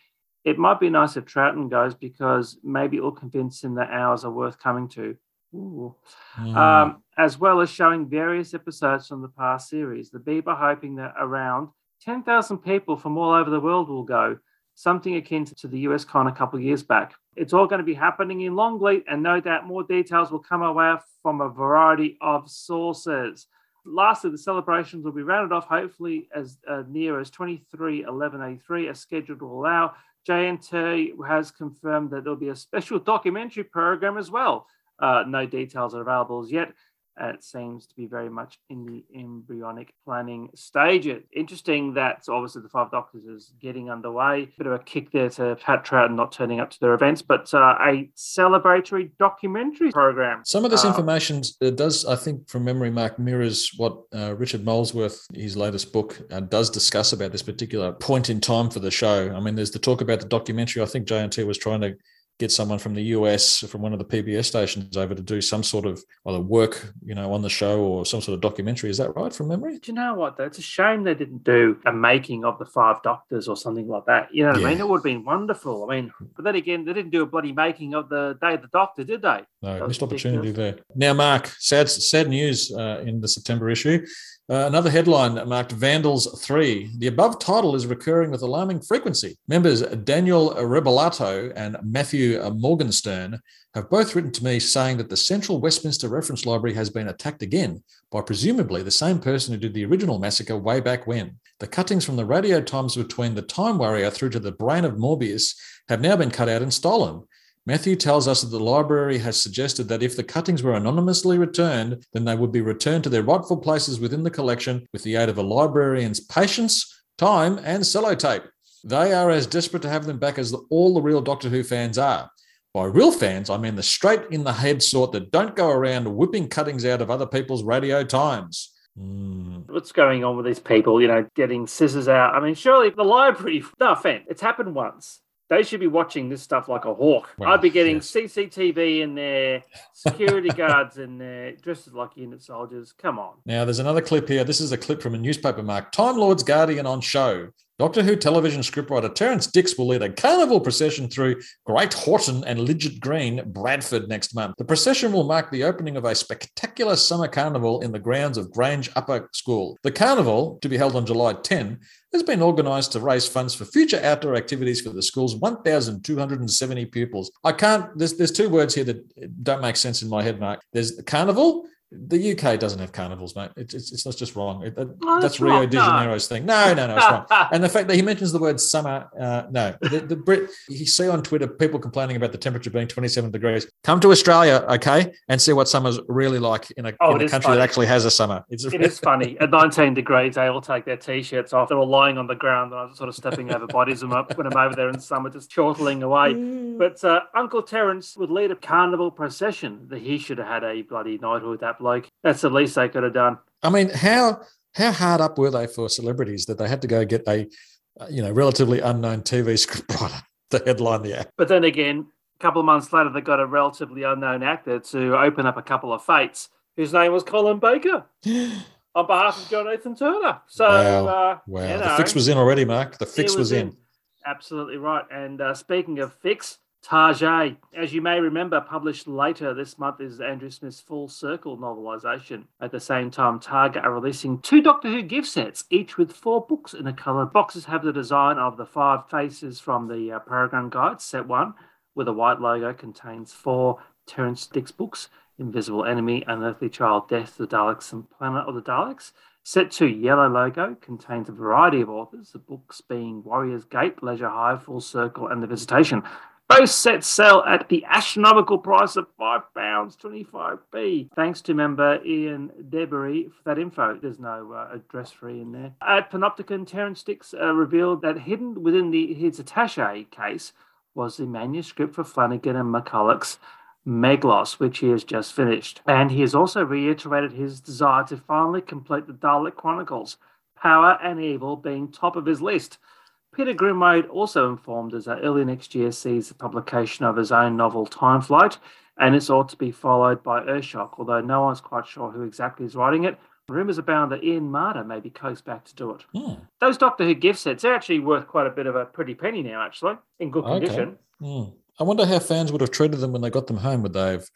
It might be nice if Troughton goes because maybe it'll convince him that ours are worth coming to. Mm. Um, as well as showing various episodes from the past series. The Beeb are hoping that around 10,000 people from all over the world will go, something akin to the US Con a couple of years back. It's all going to be happening in Longleat, and no doubt more details will come our way from a variety of sources. Lastly, the celebrations will be rounded off hopefully as uh, near as 23 11 83 as scheduled will allow. JNT has confirmed that there'll be a special documentary program as well uh, no details are available as yet. Uh, it seems to be very much in the embryonic planning stages. Interesting that obviously the Five Doctors is getting underway. Bit of a kick there to Pat Troughton not turning up to their events, but uh, a celebratory documentary program. Some of this uh, information does, I think, from memory, Mark, mirrors what uh, Richard Molesworth, his latest book, uh, does discuss about this particular point in time for the show. I mean, there's the talk about the documentary. I think JNT was trying to get someone from the US from one of the PBS stations over to do some sort of either work, you know, on the show or some sort of documentary. Is that right from memory? Do you know what? Though it's a shame they didn't do a making of the Five Doctors or something like that. You know what yeah. I mean? It would have been wonderful. I mean, but then again, they didn't do a bloody making of the Day of the Doctor, did they? No, missed opportunity there. Now, Mark, sad sad news uh, in the September issue. Uh, another headline marked Vandals 3. The above title is recurring with alarming frequency. Members Daniel Rebellato and Matthew Morgenstern have both written to me saying that the Central Westminster Reference Library has been attacked again by presumably the same person who did the original massacre way back when. The cuttings from the radio times between the Time Warrior through to the brain of Morbius have now been cut out and stolen. Matthew tells us that the library has suggested that if the cuttings were anonymously returned, then they would be returned to their rightful places within the collection with the aid of a librarian's patience, time, and sellotape. They are as desperate to have them back as all the real Doctor Who fans are. By real fans, I mean the straight in the head sort that don't go around whipping cuttings out of other people's radio times. Mm. What's going on with these people, you know, getting scissors out? I mean, surely the library, no offense, it's happened once they should be watching this stuff like a hawk. Well, I'd be getting yes. CCTV in there, security guards in there, dressed like unit soldiers. Come on. Now, there's another clip here. This is a clip from a newspaper, Mark. Time Lord's Guardian on show. Doctor Who television scriptwriter Terrance Dicks will lead a carnival procession through Great Horton and Lidget Green, Bradford next month. The procession will mark the opening of a spectacular summer carnival in the grounds of Grange Upper School. The carnival, to be held on July 10, has been organised to raise funds for future outdoor activities for the school's 1,270 pupils. I can't, there's, there's two words here that don't make sense in my head, Mark. There's the carnival the UK doesn't have carnivals, mate. It's it's, it's not just wrong. It, that, Oh, that's that's Rio wrong. de No. Janeiro's thing. No, no, no, it's wrong. And the fact that he mentions the word summer, uh, no. The, the Brit, you see on Twitter people complaining about the temperature being 27 degrees. Come to Australia, okay, and see what summer's really like in a, Oh, in a country funny. that actually has a summer. It's It is funny. At 19 degrees, they all take their t-shirts off. They're all lying on the ground, and I'm sort of stepping over bodies when I'm over there in summer, just chortling away. But uh, Uncle Terence would lead a carnival procession. That he should have had a bloody knighthood. That bloke. That's the least they could have done. I mean, how how hard up were they for celebrities that they had to go get a uh, you know relatively unknown TV scriptwriter to headline the act? But then again, a couple of months later, they got a relatively unknown actor to open up a couple of fetes, whose name was Colin Baker, on behalf of John Nathan Turner. So, Wow. uh, Wow, you the fix was in already, Mark. The fix it was, in. Absolutely right. And uh, speaking of fix, Target, as you may remember, published later this month is Andrew Smith's Full Circle novelisation. At the same time, Target are releasing two Doctor Who gift sets, each with four books in a colour. Boxes have the design of the five faces from the uh, Paragon Guide. Set one, with a white logo, contains four Terrance Dicks books Invisible Enemy, Unearthly Child, Death, the Daleks, and Planet of the Daleks. Set 2 yellow logo contains a variety of authors, the books being Warrior's Gate, Leisure Hive, Full Circle, and The Visitation. Both sets sell at the astronomical price of £5.25p. Thanks to member Ian Debery for that info. There's no uh, address free in there. At Panopticon, Terrance Dicks uh, revealed that hidden within the his attache case was the manuscript for Flanagan and McCulloch's Meglos, which he has just finished. And he has also reiterated his desire to finally complete the Dalek Chronicles, Power and Evil being top of his list. Peter Grimwade also informed us that early next year sees the publication of his own novel Time Flight, and it's ought to be followed by Earthshock, although no one's quite sure who exactly is writing it. Rumours abound that Ian Marter may be coaxed back to do it. Hmm. Those Doctor Who gift sets are actually worth quite a bit of a pretty penny now, actually, in good Okay. condition. Hmm. I wonder how fans would have treated them when they got them home. Would they have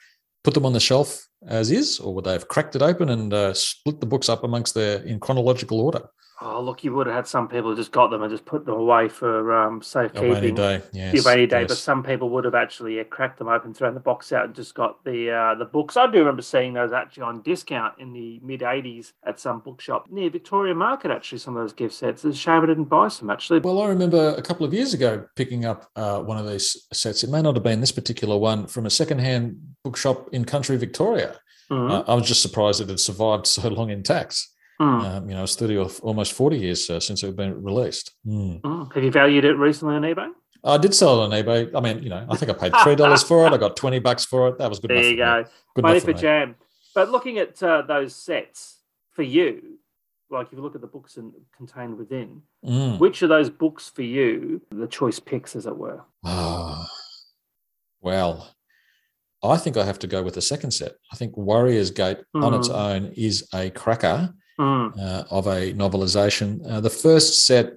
put them on the shelf as is, or would they have cracked it open and uh, split the books up amongst their in chronological order? Oh, look, you would have had some people just got them and just put them away for um, A rainy safekeeping. day, yes. Rainy day, but some people would have actually uh, cracked them open, thrown the box out, and just got the uh, the books. I do remember seeing those actually on discount in the mid '80s at some bookshop near Victoria Market. Actually, some of those gift sets. It's a shame I didn't buy some. Actually, Well, I remember a couple of years ago picking up uh, one of these sets. It may not have been this particular one from a secondhand bookshop in country Victoria. Mhm. Uh, I was just surprised it had survived so long intact. Mm. Um, you know, it's 30 or almost 40 years uh, since it had been released. Hmm. Mm. Have you valued it recently on eBay? I did sell it on eBay. I mean, you know, I think I paid three dollars for it. I got twenty bucks for it. That was good There you for me. go, Good money for me. jam. But looking at uh, those sets for you, like if you look at the books in, contained within, Mm. which of those books for you, the choice picks, as it were? Ah, well, I think I have to go with the second set. I think Warriors Gate on its Mm. own is a cracker Mm. uh, of a novelization. Uh, the first set,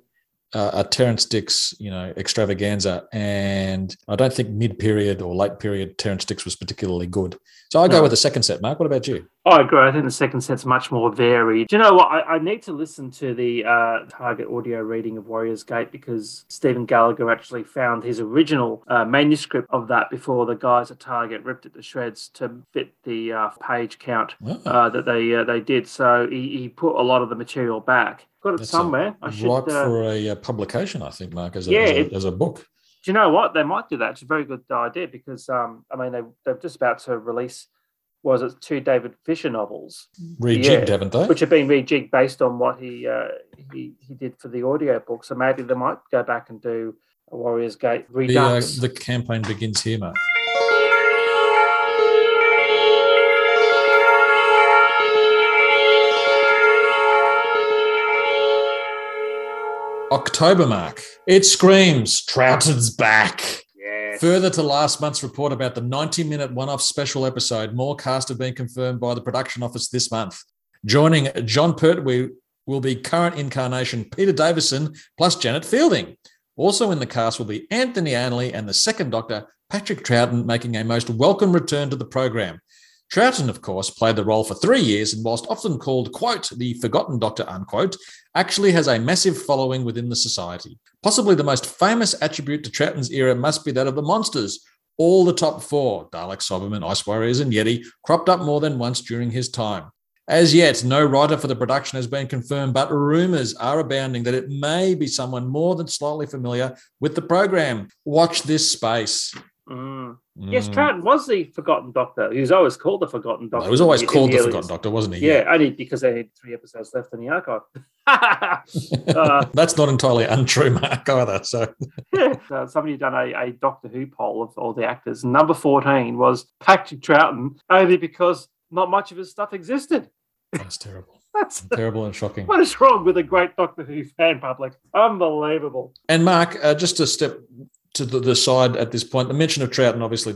uh, a Terrance Dicks, you know, extravaganza, and I don't think mid-period or late period Terrance Dicks was particularly good. So I go No. with the second set. Mark, what about you? I agree. I think the second set's much more varied. Do you know what? I, I need to listen to the uh, Target audio reading of Warriors Gate because Stephen Gallagher actually found his original uh, manuscript of that before the guys at Target ripped it to shreds to fit the uh, page count Oh, uh, that they uh, they did. So he, he put a lot of the material back. Got it that's somewhere. I should. ripe uh, for a uh, publication, I think, Mark, as a, Yeah, as, a, as a book. Do you know what? They might do that. It's a very good idea because um, I mean they they're just about to release. Was it two David Fisher novels? Rejigged, Yeah, haven't they? which have been rejigged based on what he uh, he he did for the audio book. So maybe they might go back and do a Warriors Gate the, uh, the campaign begins here, Mark. October, Mark. It screams Troughton's back. Further to last month's report about the 90 minute one off special episode, more cast have been confirmed by the production office this month. Joining Jon Pertwee will be current incarnation Peter Davison plus Janet Fielding. Also in the cast will be Anthony Ainley and the second Doctor, Patrick Troughton, making a most welcome return to the program. Troughton, of course, played the role for three years and, whilst often called, quote, the forgotten doctor, unquote, actually has a massive following within the society. Possibly the most famous attribute to Troughton's era must be that of the monsters. All the top four, Dalek, Cybermen, Ice Warriors, and Yeti, cropped up more than once during his time. As yet, no writer for the production has been confirmed, but rumours are abounding that it may be someone more than slightly familiar with the program. Watch this space. Mm. Yes, Troughton was the Forgotten Doctor. He was always called the Forgotten Doctor. He was always called the early- Forgotten Doctor, wasn't he? Yeah, only because they had three episodes left in the archive. uh, That's not entirely untrue, Mark, either. So uh, somebody had done a, a Doctor Who poll of all the actors. Number 14 was Patrick Troughton, only because not much of his stuff existed. that's terrible. That's Terrible and shocking. what is wrong with a great Doctor Who fan public? Unbelievable. And Mark, uh, just to step to the, the side at this point, the mention of Troughton obviously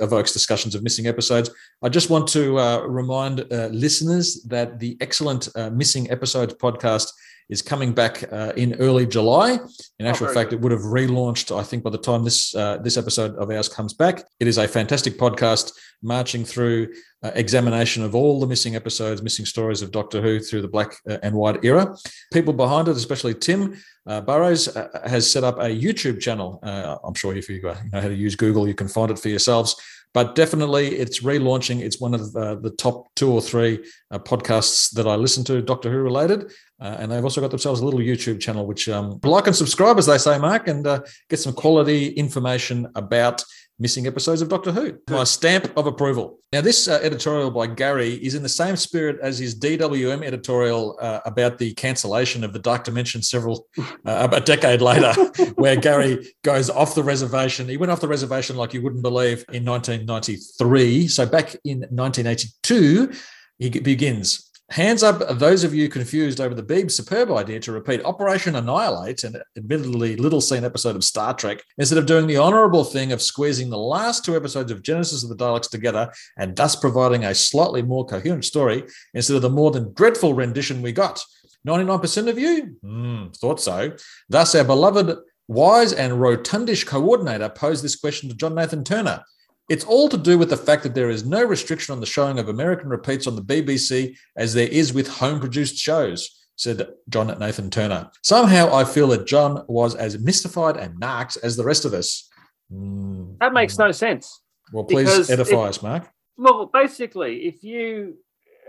evokes discussions of missing episodes. I just want to uh, remind uh, listeners that the excellent uh, Missing Episodes podcast is coming back uh, in early July. In actual very fact, good. it would have relaunched, I think, by the time this uh, this episode of ours comes back. It is a fantastic podcast marching through uh, examination of all the missing episodes, missing stories of Doctor Who through the black uh, and white era. People behind it, especially Tim uh, Burrows, uh, has set up a YouTube channel. Uh, I'm sure if you know how to use Google, you can find it for yourselves. But definitely, it's relaunching. It's one of uh, the top two or three uh, podcasts that I listen to, Doctor Who related. Uh, and they've also got themselves a little YouTube channel, which um, like and subscribe, as they say, Mark, and uh, get some quality information about missing episodes of Doctor Who. My stamp of approval. Now, this uh, editorial by Gary is in the same spirit as his DWM editorial uh, about the cancellation of the Dark Dimension several uh, a decade later, where Gary goes off the reservation. He went off the reservation like you wouldn't believe in 1993. So back in 1982, he begins. Hands up, those of you confused over the Beeb's superb idea to repeat Operation Annihilate, an admittedly little seen episode of Star Trek, instead of doing the honourable thing of squeezing the last two episodes of Genesis of the Daleks together and thus providing a slightly more coherent story instead of the more than dreadful rendition we got. 99% of you? Hmm, thought so. Thus, our beloved wise and rotundish coordinator posed this question to John Nathan Turner. It's all to do with the fact that there is no restriction on the showing of American repeats on the BBC as there is with home produced shows, said John Nathan Turner. Somehow I feel that John was as mystified and narked as the rest of us. Hmm. That makes no sense. Well, please because edify if- us, Mark. Well, basically, if you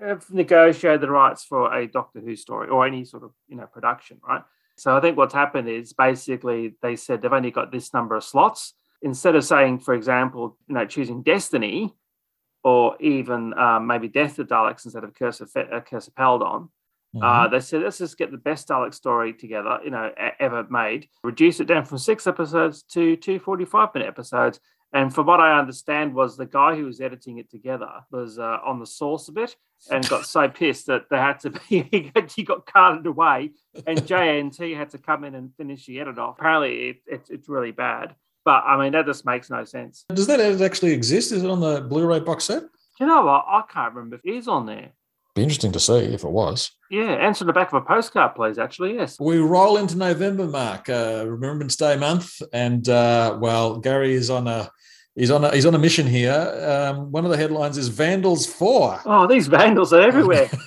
have negotiated the rights for a Doctor Who story or any sort of you know production, right? So I think what's happened is basically they said they've only got this number of slots. Instead of saying, for example, you know, choosing Destiny or even um, maybe Death of Daleks instead of Curse of, Fe- uh, Curse of Peladon, uh, they said, let's just get the best Dalek story together, you know, e- ever made. Reduce it down from six episodes to two 45 minute episodes. And from what I understand, was the guy who was editing it together was uh, on the source a bit and got so pissed that they had to be he got- carted away, and JNT had to come in and finish the edit off. Apparently, it, it's it's really bad. But I mean, that just makes no sense. Does that edit actually exist? Is it on the Blu-ray box set? You know what? I can't remember if it is on there. Be interesting to see if it was. Yeah, answer the back of a postcard, please. Actually, yes. We roll into November, Mark, uh, Remembrance Day month, and uh, well, Gary is on a he's on a he's on a mission here. Um, one of the headlines is Vandals Four. Oh, these vandals are everywhere.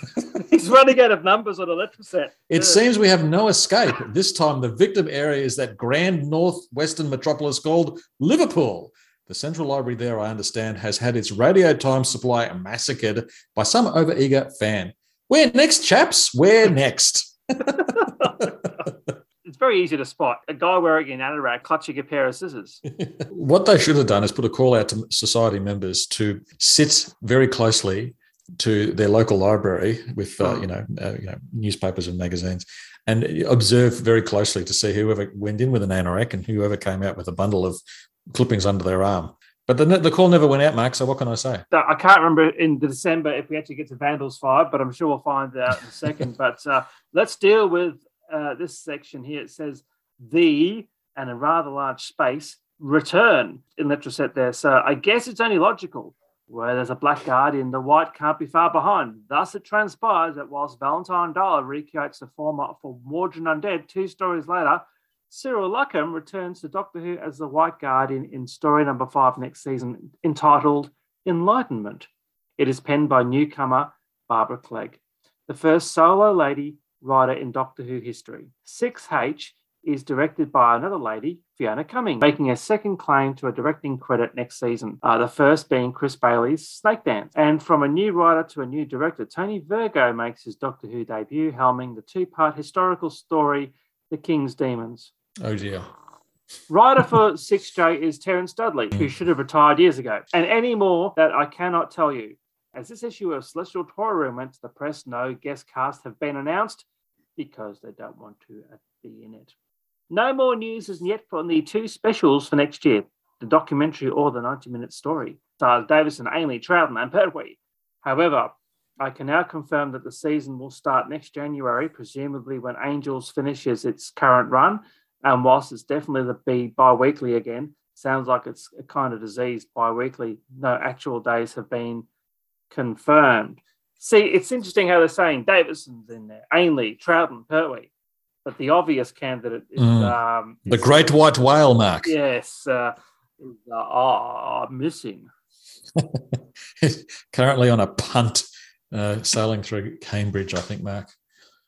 He's running out of numbers on Letraset. It Yeah. seems we have no escape. This time, the victim area is that grand northwestern metropolis called Liverpool. The Central Library there, I understand, has had its radio time supply massacred by some overeager fan. Where next, chaps? Where next? It's very easy to spot a guy wearing an anorak clutching a pair of scissors. what they should have done is put a call out to society members to sit very closely to their local library with uh, you know uh, you know newspapers and magazines and observe very closely to see whoever went in with an anorak and whoever came out with a bundle of clippings under their arm but the, the call never went out mark so what can i say I can't remember in December if we actually get to Vandals 5, but I'm sure we'll find out in a second. but uh, let's deal with uh, this section here. It says the and a rather large space return in Letraset there. So I guess it's only logical Where there's a black guardian, the white can't be far behind. Thus, it transpires that whilst Valentine Dyall recreates the format for Mawdryn Undead two stories later, Cyril Luckham returns to Doctor Who as the White Guardian in story number five next season, entitled Enlightenment. It is penned by newcomer Barbara Clegg, the first solo lady writer in Doctor Who history. 6H is directed by another lady, Fiona Cumming, making a second claim to a directing credit next season, uh, the first being Chris Bailey's Snake Dance. And from a new writer to a new director, Tony Virgo makes his Doctor Who debut, helming the two part historical story, The King's Demons. Oh dear. Writer for 6J is Terence Dudley, who should have retired years ago. And any more that I cannot tell you. As this issue of Celestial Room went to the press, no guest cast have been announced because they don't want to uh, be in it. No more news as yet from the two specials for next year the documentary or the 90 minute story. Stars Davison, Ainley, Troughton, and Pertwee. However, I can now confirm that the season will start next January, presumably when Angels finishes its current run. And whilst it's definitely the be bi-weekly again, sounds like it's a kind of disease bi-weekly. No actual days have been confirmed. See, it's interesting how they're saying Davison's in there, Ainley, Troughton, Pertwee, but the obvious candidate is Mm. um, The is- great white whale, Mark. Yes, uh, is, uh, oh, missing. Currently on a punt uh, sailing through Cambridge, I think, Mark.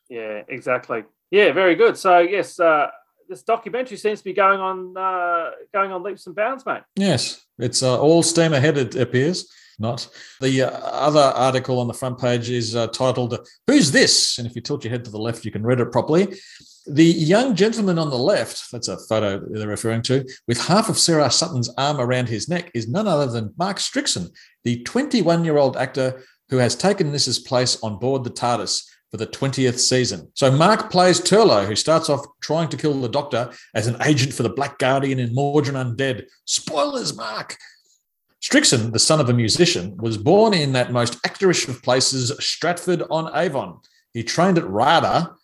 Yeah, exactly. Yeah, very good. So yes, uh, this documentary seems to be going on uh, going on leaps and bounds, mate. Yes, it's uh, all steam ahead, it appears. Not. The uh, other article on the front page is uh, titled, Who's This? And if you tilt your head to the left, you can read it properly. The young gentleman on the left, that's a photo they're referring to, with half of Sarah Sutton's arm around his neck, is none other than Mark Strickson, the 21 year old actor who has taken Nyssa's place on board the TARDIS for the 20th season. So Mark plays Turlough, who starts off trying to kill the Doctor as an agent for the Black Guardian in Mawdryn Undead. Spoilers, Mark. Strickson, the son of a musician, was born in that most actorish of places, Stratford on Avon. He trained at RADA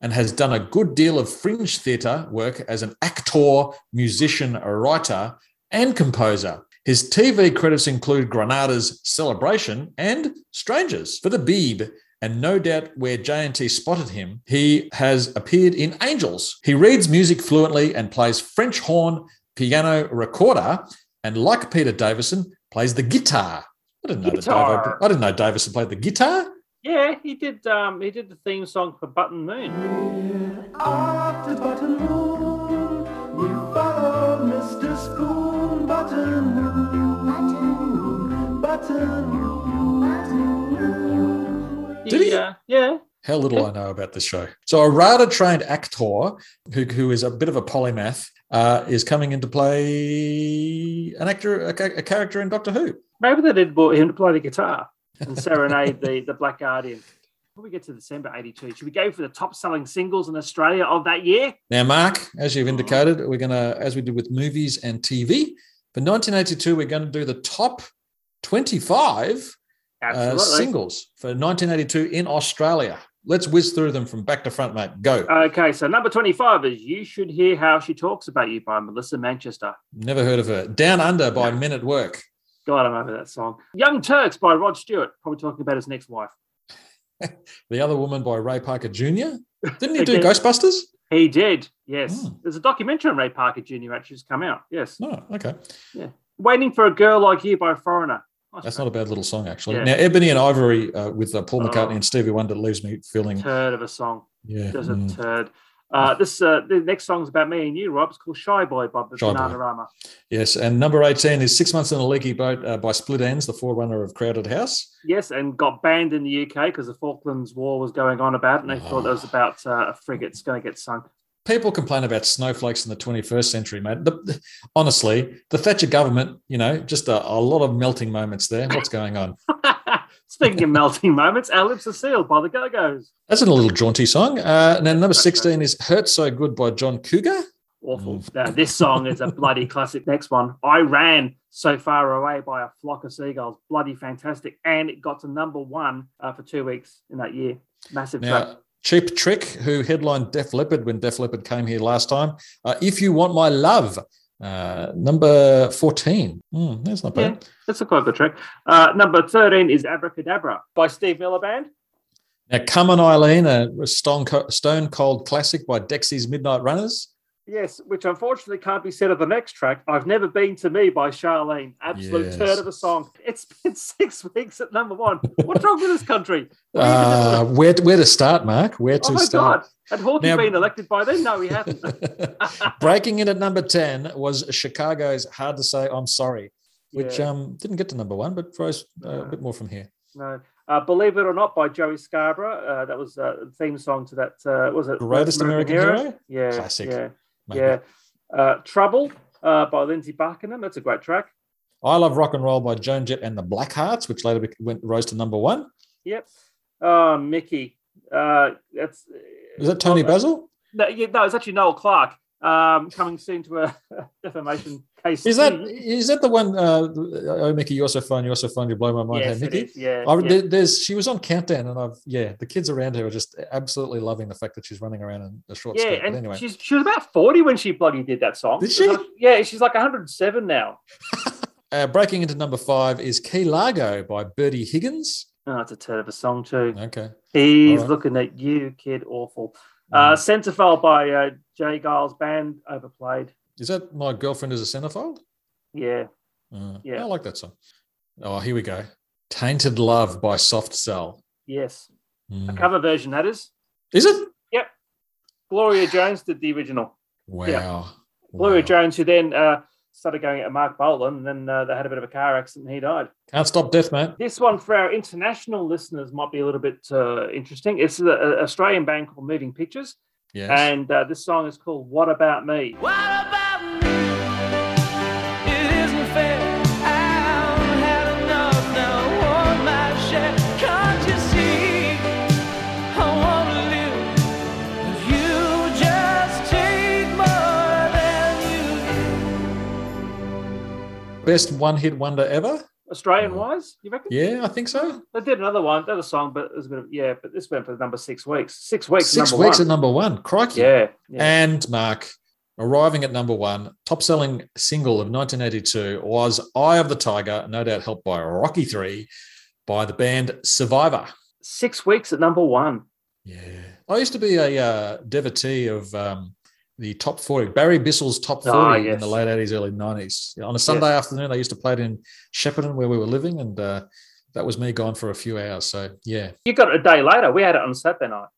and has done a good deal of fringe theatre work as an actor, musician, writer, and composer. His TV credits include Granada's Celebration and Strangers for the Beeb. And no doubt where JNT spotted him, he has appeared in Angels. He reads music fluently and plays French horn, piano recorder, and like Peter Davison, plays the guitar. I didn't know that Guitar. Davo, I didn't know Davison played the guitar. Yeah, he did. Um, he did the theme song for Button Moon. Off to Button Moon, we follow Mr. Spoon. Button Moon, Button Moon. Did he? Uh, yeah. How little I know about this show. So, a RADA trained actor who, who is a bit of a polymath uh, is coming in to play an actor, a, a character in Doctor Who. Maybe they did bought him to play the guitar and serenade the, the Black Guardian. Before we get to December 82, should we go for the top selling singles in Australia of that year? Now, Mark, as you've indicated, we're going to, as we did with movies and TV, for 1982, we're going to do the top 25 uh, singles for 1982 in Australia. Let's whiz through them from back to front, mate. Go. Okay, so number 25 is You Should Hear How She Talks About You by Melissa Manchester. Never heard of her. Down Under by Men at Work. God, I remember that song. Young Turks by Rod Stewart, probably talking about his next wife. The Other Woman by Ray Parker Jr. Didn't he do Again. Ghostbusters? He did, yes. Hmm. There's a documentary on Ray Parker Jr. actually just come out. Yes. No, okay. Yeah. Waiting for a Girl Like You by a Foreigner. That's not a bad little song, actually. Yeah. Now, Ebony and Ivory uh, with uh, Paul McCartney Oh. and Stevie Wonder leaves me feeling, turd of a song. yeah. Just a mm. turd. Uh, this uh, the next song's about me and you, Rob. It's called Shy Boy by the Shy Boy. Yes, and number 18 is Six Months in a Leaky Boat uh, by Split Enz, the forerunner of Crowded House. Yes, and got banned in the UK because the Falklands War was going on about, it, and they thought it was Oh. about uh, a frigate's going to get sunk. People complain about snowflakes in the 21st century, mate. The, honestly, the Thatcher government, you know, just a, a lot of melting moments there. What's going on? Speaking of melting moments, Our Lips Are Sealed by the Go Go's. That's a little jaunty song. Uh, and then number 16 is Hurt So Good by John Cougar. Awful. Mm. Now, this song is a bloody classic. Next one, I Ran So Far Away by a Flock of Seagulls. Bloody fantastic. And it got to number one uh, for two weeks in that year. Massive track. Cheap Trick, who headlined Def Leppard when Def Leppard came here last time. Uh, if You Want My Love Uh, number 14. Hmm, that's not Yeah, bad. that's a quite good track. Uh, number 13 is Abracadabra by Steve Miller Band. Now, Come on, Eileen, a stone, stone Cold classic by Dexy's Midnight Runners. Yes, which unfortunately can't be said of the next track. I've Never Been to Me by Charlene. Absolute Yes. turd of a song. It's been six weeks at number one. What's wrong with this country? What are you Uh, where, where to start, Mark? Where to oh my start? God. Had Hawke Now- been elected by then? No, he hadn't. Breaking in at number 10 was Chicago's Hard to Say I'm Sorry, which Yeah. um, didn't get to number one, but rose uh, No. a bit more from here. No. Uh, Believe It or Not by Joey Scarbury. Uh, that was uh, the theme song to that. Uh, was it Greatest American Hero? Yeah. Classic. Yeah. Maybe. Yeah. Uh, Trouble uh, by Lindsey Buckingham. That's a great track. I Love Rock and Roll by Joan Jett and the Blackhearts, which later went rose to number one. Yep. Oh, Mickey. Uh, that's Is that Toni Basil? No, yeah, no, it's actually Noel Clark um, coming soon to a defamation case. Is that is that the one? Uh, oh, Mickey, you're so fun. You're so fun. You blow my mind. Yes, hey, Mickey. Yeah. I, yeah. there's she was on countdown, and I've yeah, the kids around her are just absolutely loving the fact that she's running around in a short Yeah, skirt. But and anyway, she's she was about forty when she bloody did that song. Did she? Yeah, she's like one hundred and seven now. uh, breaking into number five is Key Largo by Bertie Higgins. Oh, it's a turd of a song too. Okay, He's right. looking at you, kid. Awful. Uh, Centerfold by uh, J. Geils Band, overplayed. is that my girlfriend is a centerfold? Yeah. Uh, Yeah. I like that song. Oh, here we go. Tainted Love by Soft Cell. Yes. A Mm. cover version, that is. Is it? Yep. Gloria Jones did the original. Wow. Gloria Wow. Jones, who then uh, started going at Marc Bolan, and then uh, they had a bit of a car accident and he died. Can't stop death, mate. This one for our international listeners might be a little bit uh, interesting. It's an Australian band called Moving Pictures, Yes. and uh, this song is called What About Me? What about me? It isn't fair. I've had enough now. Want my share. Can't you see? I wanna live. If you just take more than you give. Best one hit wonder ever? Australian wise, you reckon? Yeah, I think so. They did another one, another song, but it was a bit of, yeah, but this went for number six weeks. Six weeks, Six number weeks one. at number one. Crikey. Yeah, yeah. And Mark, arriving at number one, top selling single of 1982 was Eye of the Tiger, no doubt helped by Rocky 3 by the band Survivor. Six weeks at number one. Yeah. I used to be a uh, devotee of um, the top 40, Barry Bissell's top 40 Ah, in the late 80s, early 90s. On a Sunday afternoon, I used to play it in Shepparton where we were living, and uh, that was me gone for a few hours. So, yeah. You got it a day later. We had it on Saturday night.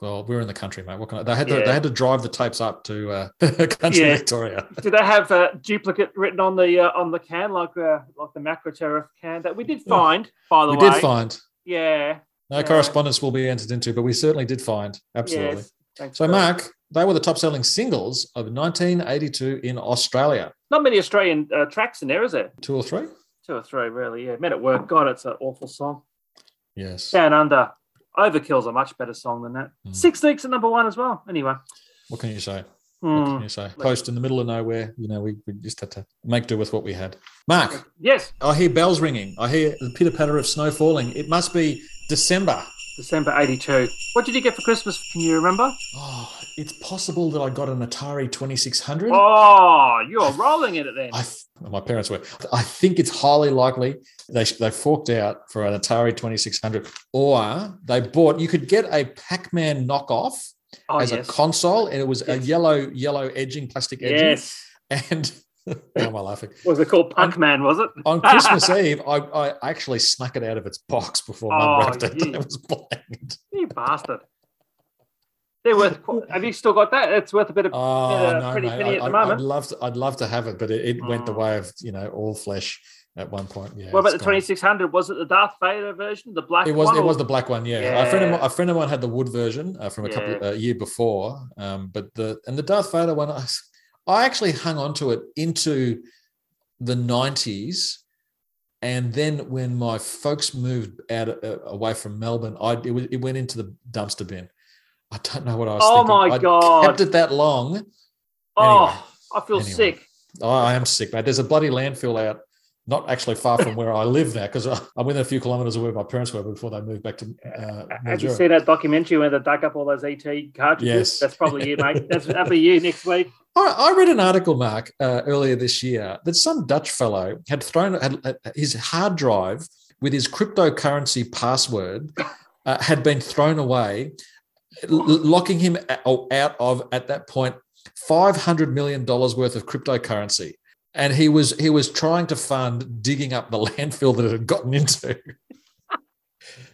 Well, we were in the country, mate. What can I, they had to Yeah. they had to drive the tapes up to uh, country Yeah. Victoria. Did they have a duplicate written on the uh, on the can like uh, like the Macra Terror can that we did find by the We way? We did find Yeah. no Yeah. correspondence will be entered into, but we certainly did find absolutely. Yes. So, Mark, they were the top selling singles of 1982 in Australia. not many Australian uh, tracks in there, is there? Two or three? Two or three, really. Yeah. Men at Work. God, it's an awful song. Yes. Down Under. Overkill's a much better song than that. Mm. Six weeks at number one as well. Anyway. What can you say? What Hmm. can you say? Post in the middle of nowhere. You know, we, we just had to make do with what we had. Mark, Yes. I hear bells ringing. I hear the pitter patter of snow falling. It must be December. December 82. What did you get for Christmas? Can you remember? Oh, it's possible that I got an Atari 2600. Oh, you're rolling in it then. I my parents were. I think it's highly likely they they forked out for an Atari 2600, or they bought. You could get a Pac-Man knockoff oh, as yes. a console, and it was a yellow yellow edging, plastic edging. yes. And why am I laughing? Was it called Punk Man, was it? On Christmas Eve, I, I actually snuck it out of its box before Mum Oh, wrapped it. yeah. It was blanked. You bastard. They're worth. Have you still got that? It's worth a bit of. Oh Yeah, no, pretty mate. penny at I, the moment. would love to. I'd love to have it, but it, it went the Mm. way of you know all flesh at one point. Yeah. what about the 2600? Was it the Darth Vader version, the black It was one? it or- was the black one, yeah. A friend of mine, a friend of mine had the wood version uh, from a couple Yeah. a year before, um, but the and the Darth Vader one, I, I actually hung on to it into the nineties, and then when my folks moved out uh, away from Melbourne, I it, was, it went into the dumpster bin. I don't know what I was thinking. Oh thinking. my I God. kept it that long. Oh, Anyway. I feel Anyway. sick. Oh, I am sick, mate. There's a bloody landfill out not actually far from where I live now because I'm within a few kilometres of where my parents were before they moved back to uh, Have you seen that documentary where they dug up all those ET cartridges? Yes. That's probably you, mate. That's that'll be you next week. I, I read an article, Mark, uh, earlier this year that some Dutch fellow had thrown had, his hard drive with his cryptocurrency password uh, had been thrown away, locking him out of at that point five hundred million dollars worth of cryptocurrency. And he was he was trying to fund digging up the landfill that it had gotten into.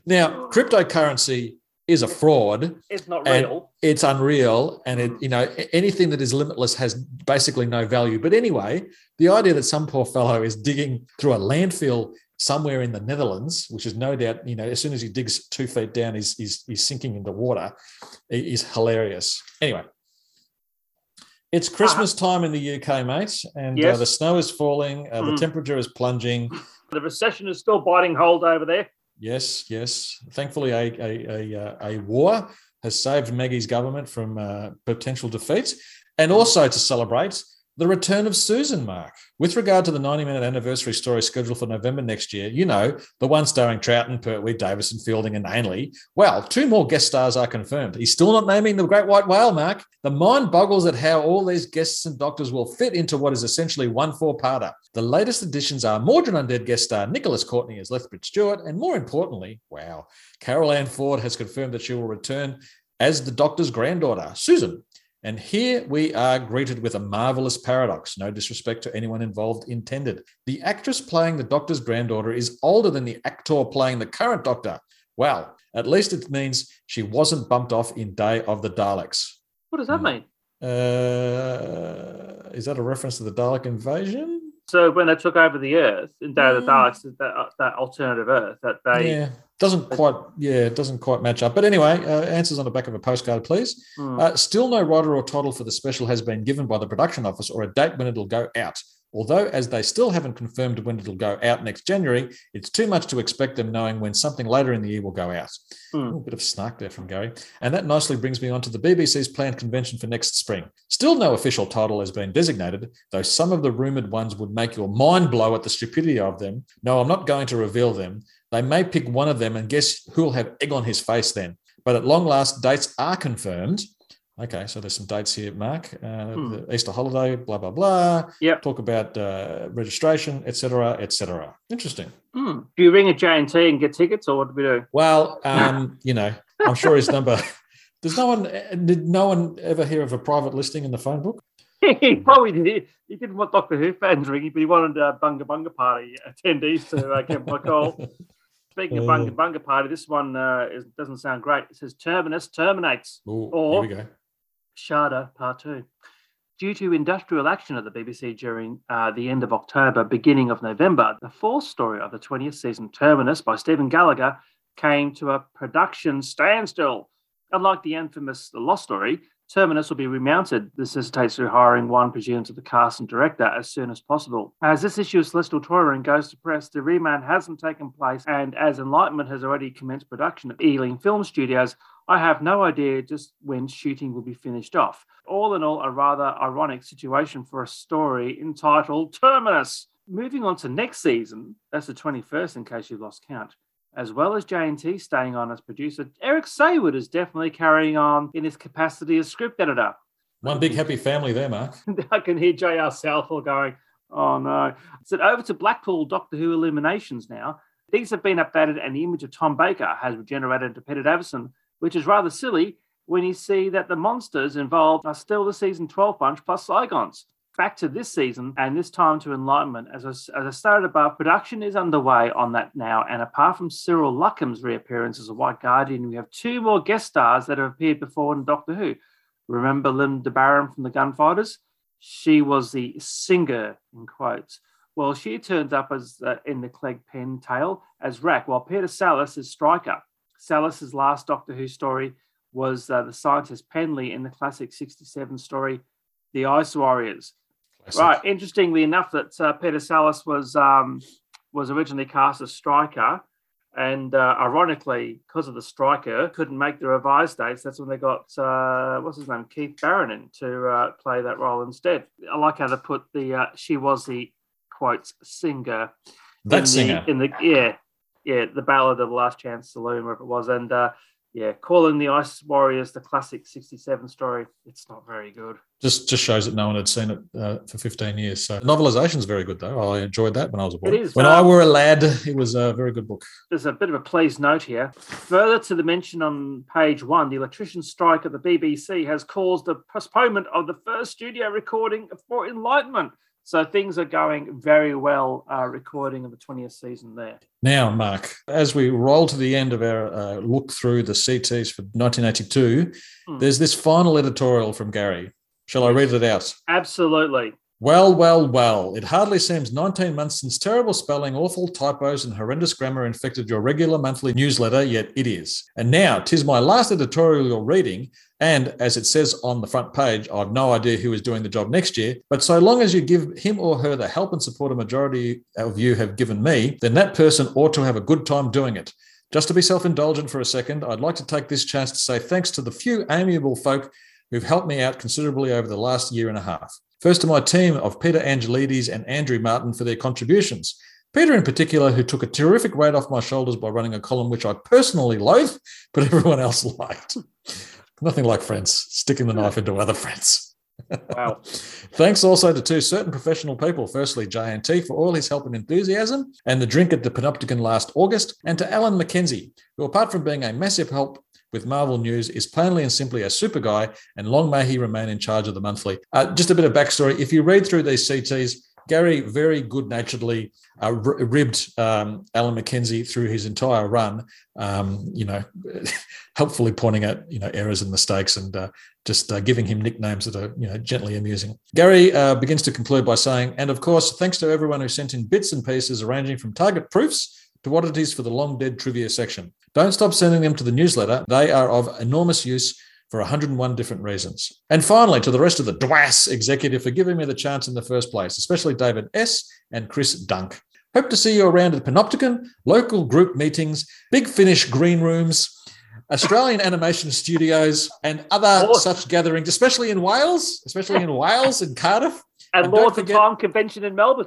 now, oh. cryptocurrency is a fraud It's not real. it's unreal and it mm. you know anything that is limitless has basically no value but anyway the idea that some poor fellow is digging through a landfill somewhere in the netherlands which is no doubt you know as soon as he digs two feet down he's he's, he's sinking into water is hilarious anyway it's christmas time in the uk mate and uh, the snow is falling uh, the Mm. temperature is plunging The recession is still biting hold over there. Yes, yes. Thankfully, a, a, a, uh, a war has saved Maggie's government from uh, potential defeat. And also to celebrate the return of Susan, Mark. With regard to the 90 minute anniversary story scheduled for November next year, you know, the one starring Troughton, Pertwee, Davison, Fielding, and Ainley. Well, two more guest stars are confirmed. He's still not naming the Great White Whale, Mark. The mind boggles at how all these guests and doctors will fit into what is essentially one four parter. The latest additions are Mawdryn Undead guest star Nicholas Courtney as Lethbridge Stewart, and more importantly, wow, Carole Ann Ford has confirmed that she will return as the doctor's granddaughter, Susan. And here we are greeted with a marvelous paradox. No disrespect to anyone involved intended. The actress playing the doctor's granddaughter is older than the actor playing the current doctor. Well, at least it means she wasn't bumped off in Day of the Daleks. What does that Hmm. mean? Uh, is that a reference to the Dalek invasion? So when they took over the Earth in Day of the Mm. Daleks, that, that alternative Earth, that they yeah, doesn't quite. Yeah, it doesn't quite match up. But anyway, uh, answers on the back of a postcard, please. Hmm. Uh, still no writer or title for the special has been given by the production office or a date when it'll go out. Although, as they still haven't confirmed when it'll go out next January, it's too much to expect them knowing when something later in the year will go out. Hmm. Ooh, a bit of snark there from Gary. And that nicely brings me on to the BBC's planned convention for next spring. Still no official title has been designated, though some of the rumoured ones would make your mind blow at the stupidity of them. No, I'm not going to reveal them. They may pick one of them and guess who'll have egg on his face then. But at long last, dates are confirmed. Okay, so there's some dates here, Mark. Uh, Hmm. The Easter holiday, blah blah blah. Yep. Talk about uh, registration, etc., etc. Interesting. Hmm. Do you ring a JNT and get tickets, or what do we do? Well, um, you know, I'm sure his number. Does no one did no one ever hear of a private listing in the phone book? he probably did. He didn't want Doctor Who fans ringing, but he wanted uh, Bunga Bunga Party attendees to uh, get my call. Speaking of Oh. Bunga Bunga Party, this one uh, is, doesn't sound great. It says Terminus terminates. Ooh, Or- here we go. Shada Part 2. Due to industrial action at the BBC during uh, the end of October, beginning of November, the fourth story of the 20th season, Terminus by Stephen Gallagher, came to a production standstill. Unlike the infamous The Lost Story, Terminus will be remounted. This necessitates rehiring one presumed to the cast and director as soon as possible. As this issue of Celestial Toy Room goes to press, the remount hasn't taken place, and as Enlightenment has already commenced production at Ealing Film Studios, I have no idea just when shooting will be finished off. All in all, a rather ironic situation for a story entitled Terminus. Moving on to next season, that's the 21st in case you've lost count. As well as JNT staying on as producer, Eric Saward is definitely carrying on in his capacity as script editor. One big happy family there, Mark. I can hear J.R. Southall going, oh no. So over to Blackpool Doctor Who Illuminations now. These have been updated and the image of Tom Baker has regenerated to Peter Davison, which is rather silly when you see that the monsters involved are still the season 12 bunch plus Zygons. Back to this season and this time to Enlightenment. As I, as I stated above, production is underway on that now. And apart from Cyril Luckham's reappearance as a White Guardian, we have two more guest stars that have appeared before in Doctor Who. Remember Lynda Baron from the Gunfighters? She was the singer, in quotes. Well, she turns up as uh, in the Clegg Pen tale as Wrack, while Peter Sallis is Striker. Sallis's last Doctor Who story was uh, the scientist Penley in the classic 67 story, The Ice Warriors. Classic. Right. Interestingly enough, that uh, Peter Sallis was um, was originally cast as Striker, and uh, ironically, because of the Striker, couldn't make the revised dates. That's when they got uh, what's his name, Keith Barron, in to uh, play that role instead. I like how they put the uh, she was the quotes singer That in singer. the, in the yeah yeah the ballad of the last chance saloon wherever it was and uh yeah calling the ice warriors the classic 67 story it's not very good just just shows that no one had seen it uh, for 15 years. So novelization is very good though. I enjoyed that when I was a boy. It is, When um, I were a lad, it was a very good book. there's a bit of a please note here further to the mention on page one the electrician strike at the bbc has caused a postponement of the first studio recording for enlightenment so things are going very well uh, recording of the 20th season there Now, Mark, as we roll to the end of our uh, look through the CTs for 1982, Hmm. there's this final editorial from Gary. Shall I read it out? absolutely Well, well, well. It hardly seems 19 months since terrible spelling, awful typos, and horrendous grammar infected your regular monthly newsletter, yet it is. And now, 'tis my last editorial reading, and as it says on the front page, I've no idea who is doing the job next year, but so long as you give him or her the help and support a majority of you have given me, then that person ought to have a good time doing it. Just to be self indulgent for a second, I'd like to take this chance to say thanks to the few amiable folk who've helped me out considerably over the last year and a half. First to my team of Peter Anghelides and Andrew Martin for their contributions. Peter, in particular, who took a terrific weight off my shoulders by running a column which I personally loathe, but everyone else liked. Nothing like friends, sticking the knife into other friends. wow Thanks also to two certain professional people. Firstly, JNT for all his help and enthusiasm, and the drink at the Panopticon last August, and to Alan McKenzie, who, apart from being a massive help with Marvel News, is plainly and simply a super guy, and long may he remain in charge of the monthly. Uh, just a bit of backstory. If you read through these CTs, Gary very good naturedly uh, ribbed um, Alan McKenzie through his entire run, um, you know, helpfully pointing out, you know, errors and mistakes and uh, just uh, giving him nicknames that are, you know, gently amusing. Gary uh, begins to conclude by saying, and of course, thanks to everyone who sent in bits and pieces arranging from target proofs to oddities for the long dead trivia section. Don't stop sending them to the newsletter. They are of enormous use for 101 different reasons. And finally, to the rest of the DWAS executive for giving me the chance in the first place, especially David S. and Chris Dunk. Hope to see you around at Panopticon, local group meetings, Big Finish green rooms, Australian animation studios, and other such gatherings, especially in Wales, especially in Wales and Cardiff. and, And lords of time convention in melbourne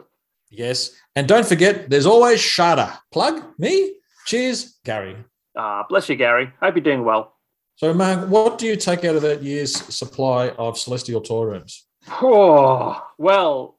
Yes. And don't forget, there's always Shada. Plug me. Cheers, Gary. ah bless you gary hope you're doing well So, Mark, what do you take out of that year's supply of Celestial Toy Rooms? Oh, well,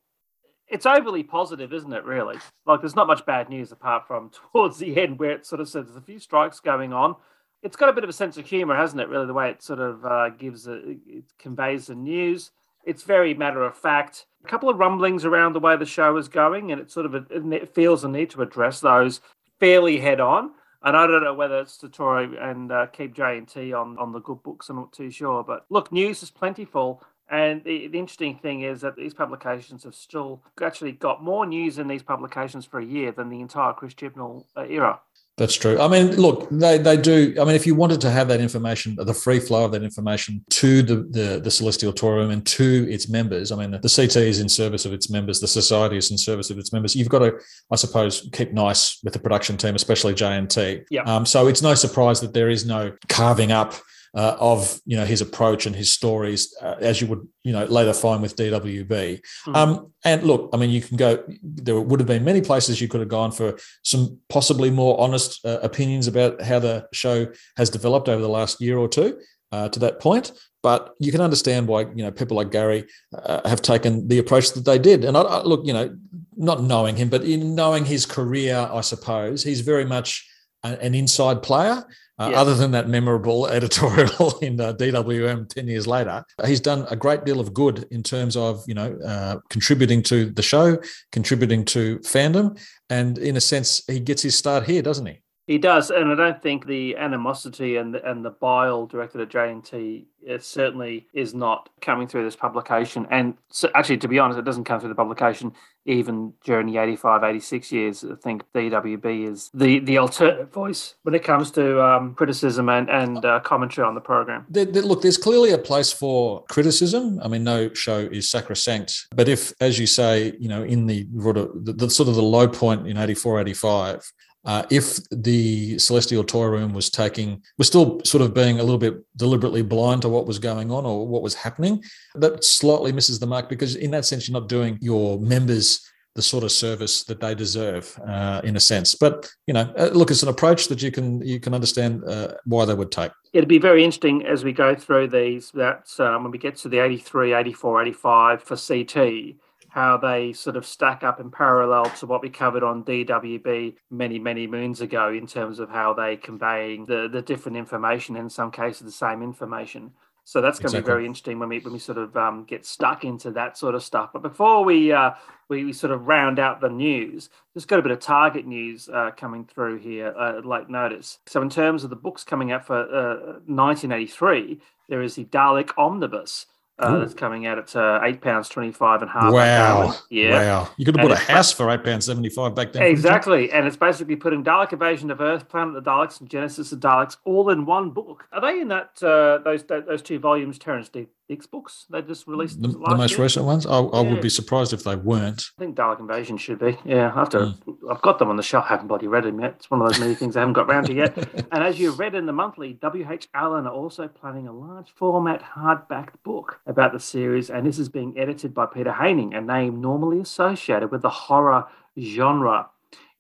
it's overly positive, isn't it, really? Like, there's not much bad news apart from towards the end where it sort of says there's a few strikes going on. It's got a bit of a sense of humor, hasn't it, really, the way it sort of uh, gives, a, it conveys the news. It's very matter of fact. A couple of rumblings around the way the show is going, and it sort of it feels a need to address those fairly head on. And I don't know whether it's to Tory and uh, keep JNT on on the good books. I'm not too sure, but look, news is plentiful. And the, the interesting thing is that these publications have still actually got more news in these publications for a year than the entire Chris Chibnall uh, era. That's true. I mean, look, they, they do. I mean, if you wanted to have that information, the free flow of that information to the, the, the Celestial Toy Room and to its members, I mean, the CT is in service of its members, the Society is in service of its members. You've got to, I suppose, keep nice with the production team, especially JNT. Yeah. Um, so it's no surprise that there is no carving up uh, of you know his approach and his stories, uh, as you would you know later find with DWB. Mhm. Um, and look, I mean, you can go. There would have been many places you could have gone for some possibly more honest uh, opinions about how the show has developed over the last year or two uh, to that point. But you can understand why you know people like Gary uh, have taken the approach that they did. And I, I, look, you know, not knowing him, but in knowing his career, I suppose he's very much an inside player. Uh, Yeah. Other than that memorable editorial in uh, DWM ten years later, he's done a great deal of good in terms of you know uh, contributing to the show, contributing to fandom, and in a sense, he gets his start here, doesn't he? He does, and I don't think the animosity and the, and the bile directed at JNT it certainly is not coming through this publication. And so, actually, to be honest, it doesn't come through the publication even during the 85, 86 years. I think DWB is the the alternative voice when it comes to um, criticism and and uh, commentary on the program. Look, there's clearly a place for criticism. I mean, no show is sacrosanct. But if, as you say, you know, in the, the, the sort of the low point in 84, 85, uh, if the Celestial Toy Room was taking, was still sort of being a little bit deliberately blind to what was going on or what was happening, that slightly misses the mark because in that sense, you're not doing your members the sort of service that they deserve, uh, in a sense. But you know, uh, look, it's an approach that you can you can understand uh, why they would take. It'd be very interesting as we go through these, That um, when we get to the 83, 84, 85 for CT, how they sort of stack up in parallel to what we covered on DWB many, many moons ago in terms of how they conveying the, the different information, in some cases the same information. So that's going to be very interesting when we when we sort of um, get stuck into that sort of stuff. But before we uh, we, we sort of round out the news, just got a bit of target news uh, coming through here uh, at late notice. So in terms of the books coming out for uh, 1983, there is the Dalek Omnibus. Uh, that's coming out at uh, eight pounds twenty-five and half. Wow! yeah, Wow! You could have bought a house for eight pounds seventy-five back then. Exactly, and it's basically putting Dalek Invasion of Earth, Planet of the Daleks, and Genesis of Daleks all in one book. Are they in that uh, those those two volumes, Terence? D- Books? They just released The, the most year? recent ones. I, I Yeah. would be surprised if they weren't. I think Dalek Invasion should be. Yeah, have. Hmm. I've got them on the shelf. I haven't bloody read them yet. It's one of those many things I haven't got round to yet. and as you read in the monthly, W.H. Allen are also planning a large format hardback book about the series, and this is being edited by Peter Haining, a name normally associated with the horror genre.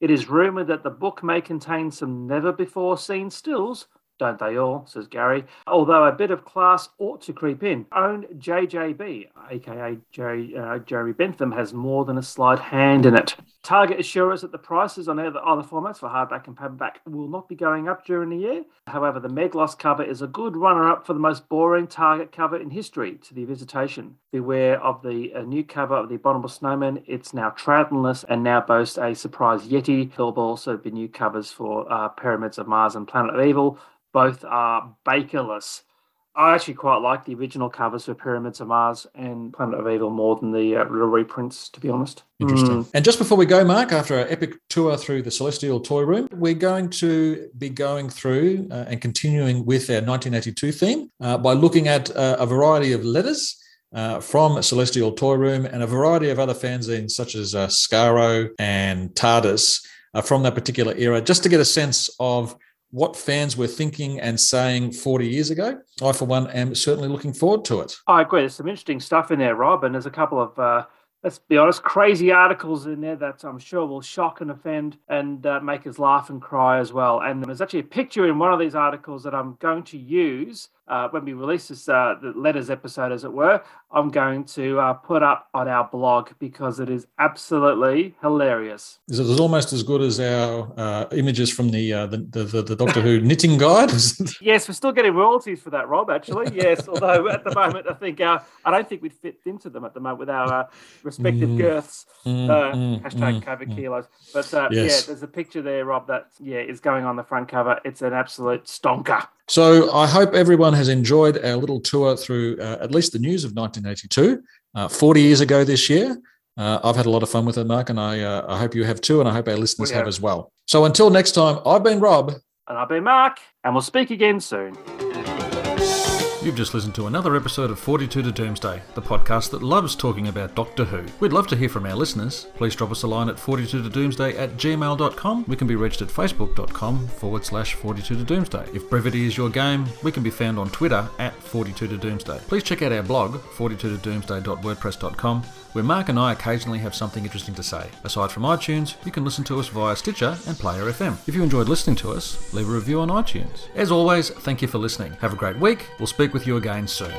It is rumored that the book may contain some never before seen stills. Don't they all, says Gary. Although a bit of class ought to creep in. Own JJB, aka Jerry, uh, Jerry Bentham, has more than a slight hand in it. Target assure us that the prices on other, other formats for hardback and paperback will not be going up during the year. However, the Meglos cover is a good runner up for the most boring Target cover in history to the Visitation. Beware of the uh, new cover of the Abominable Snowman. It's now Troughtonless and now boasts a surprise Yeti. There'll also be new covers for uh, Pyramids of Mars and Planet of Evil. Both are bakerless. I actually quite like the original covers for Pyramids of Mars and Planet of Evil more than the, uh, the reprints, to be honest. Interesting. Mm. And just before we go, Mark, after our epic tour through the Celestial Toy Room, we're going to be going through uh, and continuing with our 1982 theme uh, by looking at uh, a variety of letters. Uh, from Celestial Toy Room and a variety of other fanzines such as uh, Skaro and TARDIS uh, from that particular era, just to get a sense of what fans were thinking and saying 40 years ago. I, for one, am certainly looking forward to it. I agree. There's some interesting stuff in there, Rob, and there's a couple of, uh, let's be honest, crazy articles in there that I'm sure will shock and offend and uh, make us laugh and cry as well. And there's actually a picture in one of these articles that I'm going to use uh, when we release this uh, the letters episode, as it were. I'm going to uh, put up on our blog because it is absolutely hilarious. Is it almost as good as our uh, images from the, uh, the, the the Doctor Who knitting guide? Yes, we're still getting royalties for that, Rob. Actually, yes. Although at the moment, I think I don't think we'd fit into them at the moment with our uh, respective Mm. girths. Mm, uh, mm, hashtag mm, COVID mm. kilos. But uh, Yes. yeah, there's a picture there, Rob. That yeah is going on the front cover. It's an absolute stonker. So I hope everyone has enjoyed our little tour through uh, at least the news of 1982, uh, 40 years ago this year. Uh, I've had a lot of fun with it, Mark, and I, uh, I hope you have too, and I hope our listeners have have. as well. So until next time, I've been Rob. And I've been Mark, and we'll speak again soon. You've just listened to another episode of 42 to Doomsday, the podcast that loves talking about Doctor Who. We'd love to hear from our listeners. Please drop us a line at 42 to Doomsday at gmail.com. We can be reached at facebook.com forward slash 42 to Doomsday. If brevity is your game, we can be found on Twitter at 42 to Doomsday. Please check out our blog, 42 to doomsday.wordpress.com, where Mark and I occasionally have something interesting to say. Aside from iTunes, you can listen to us via Stitcher and Player FM. If you enjoyed listening to us, leave a review on iTunes. As always, thank you for listening. Have a great week. We'll speak with you again soon.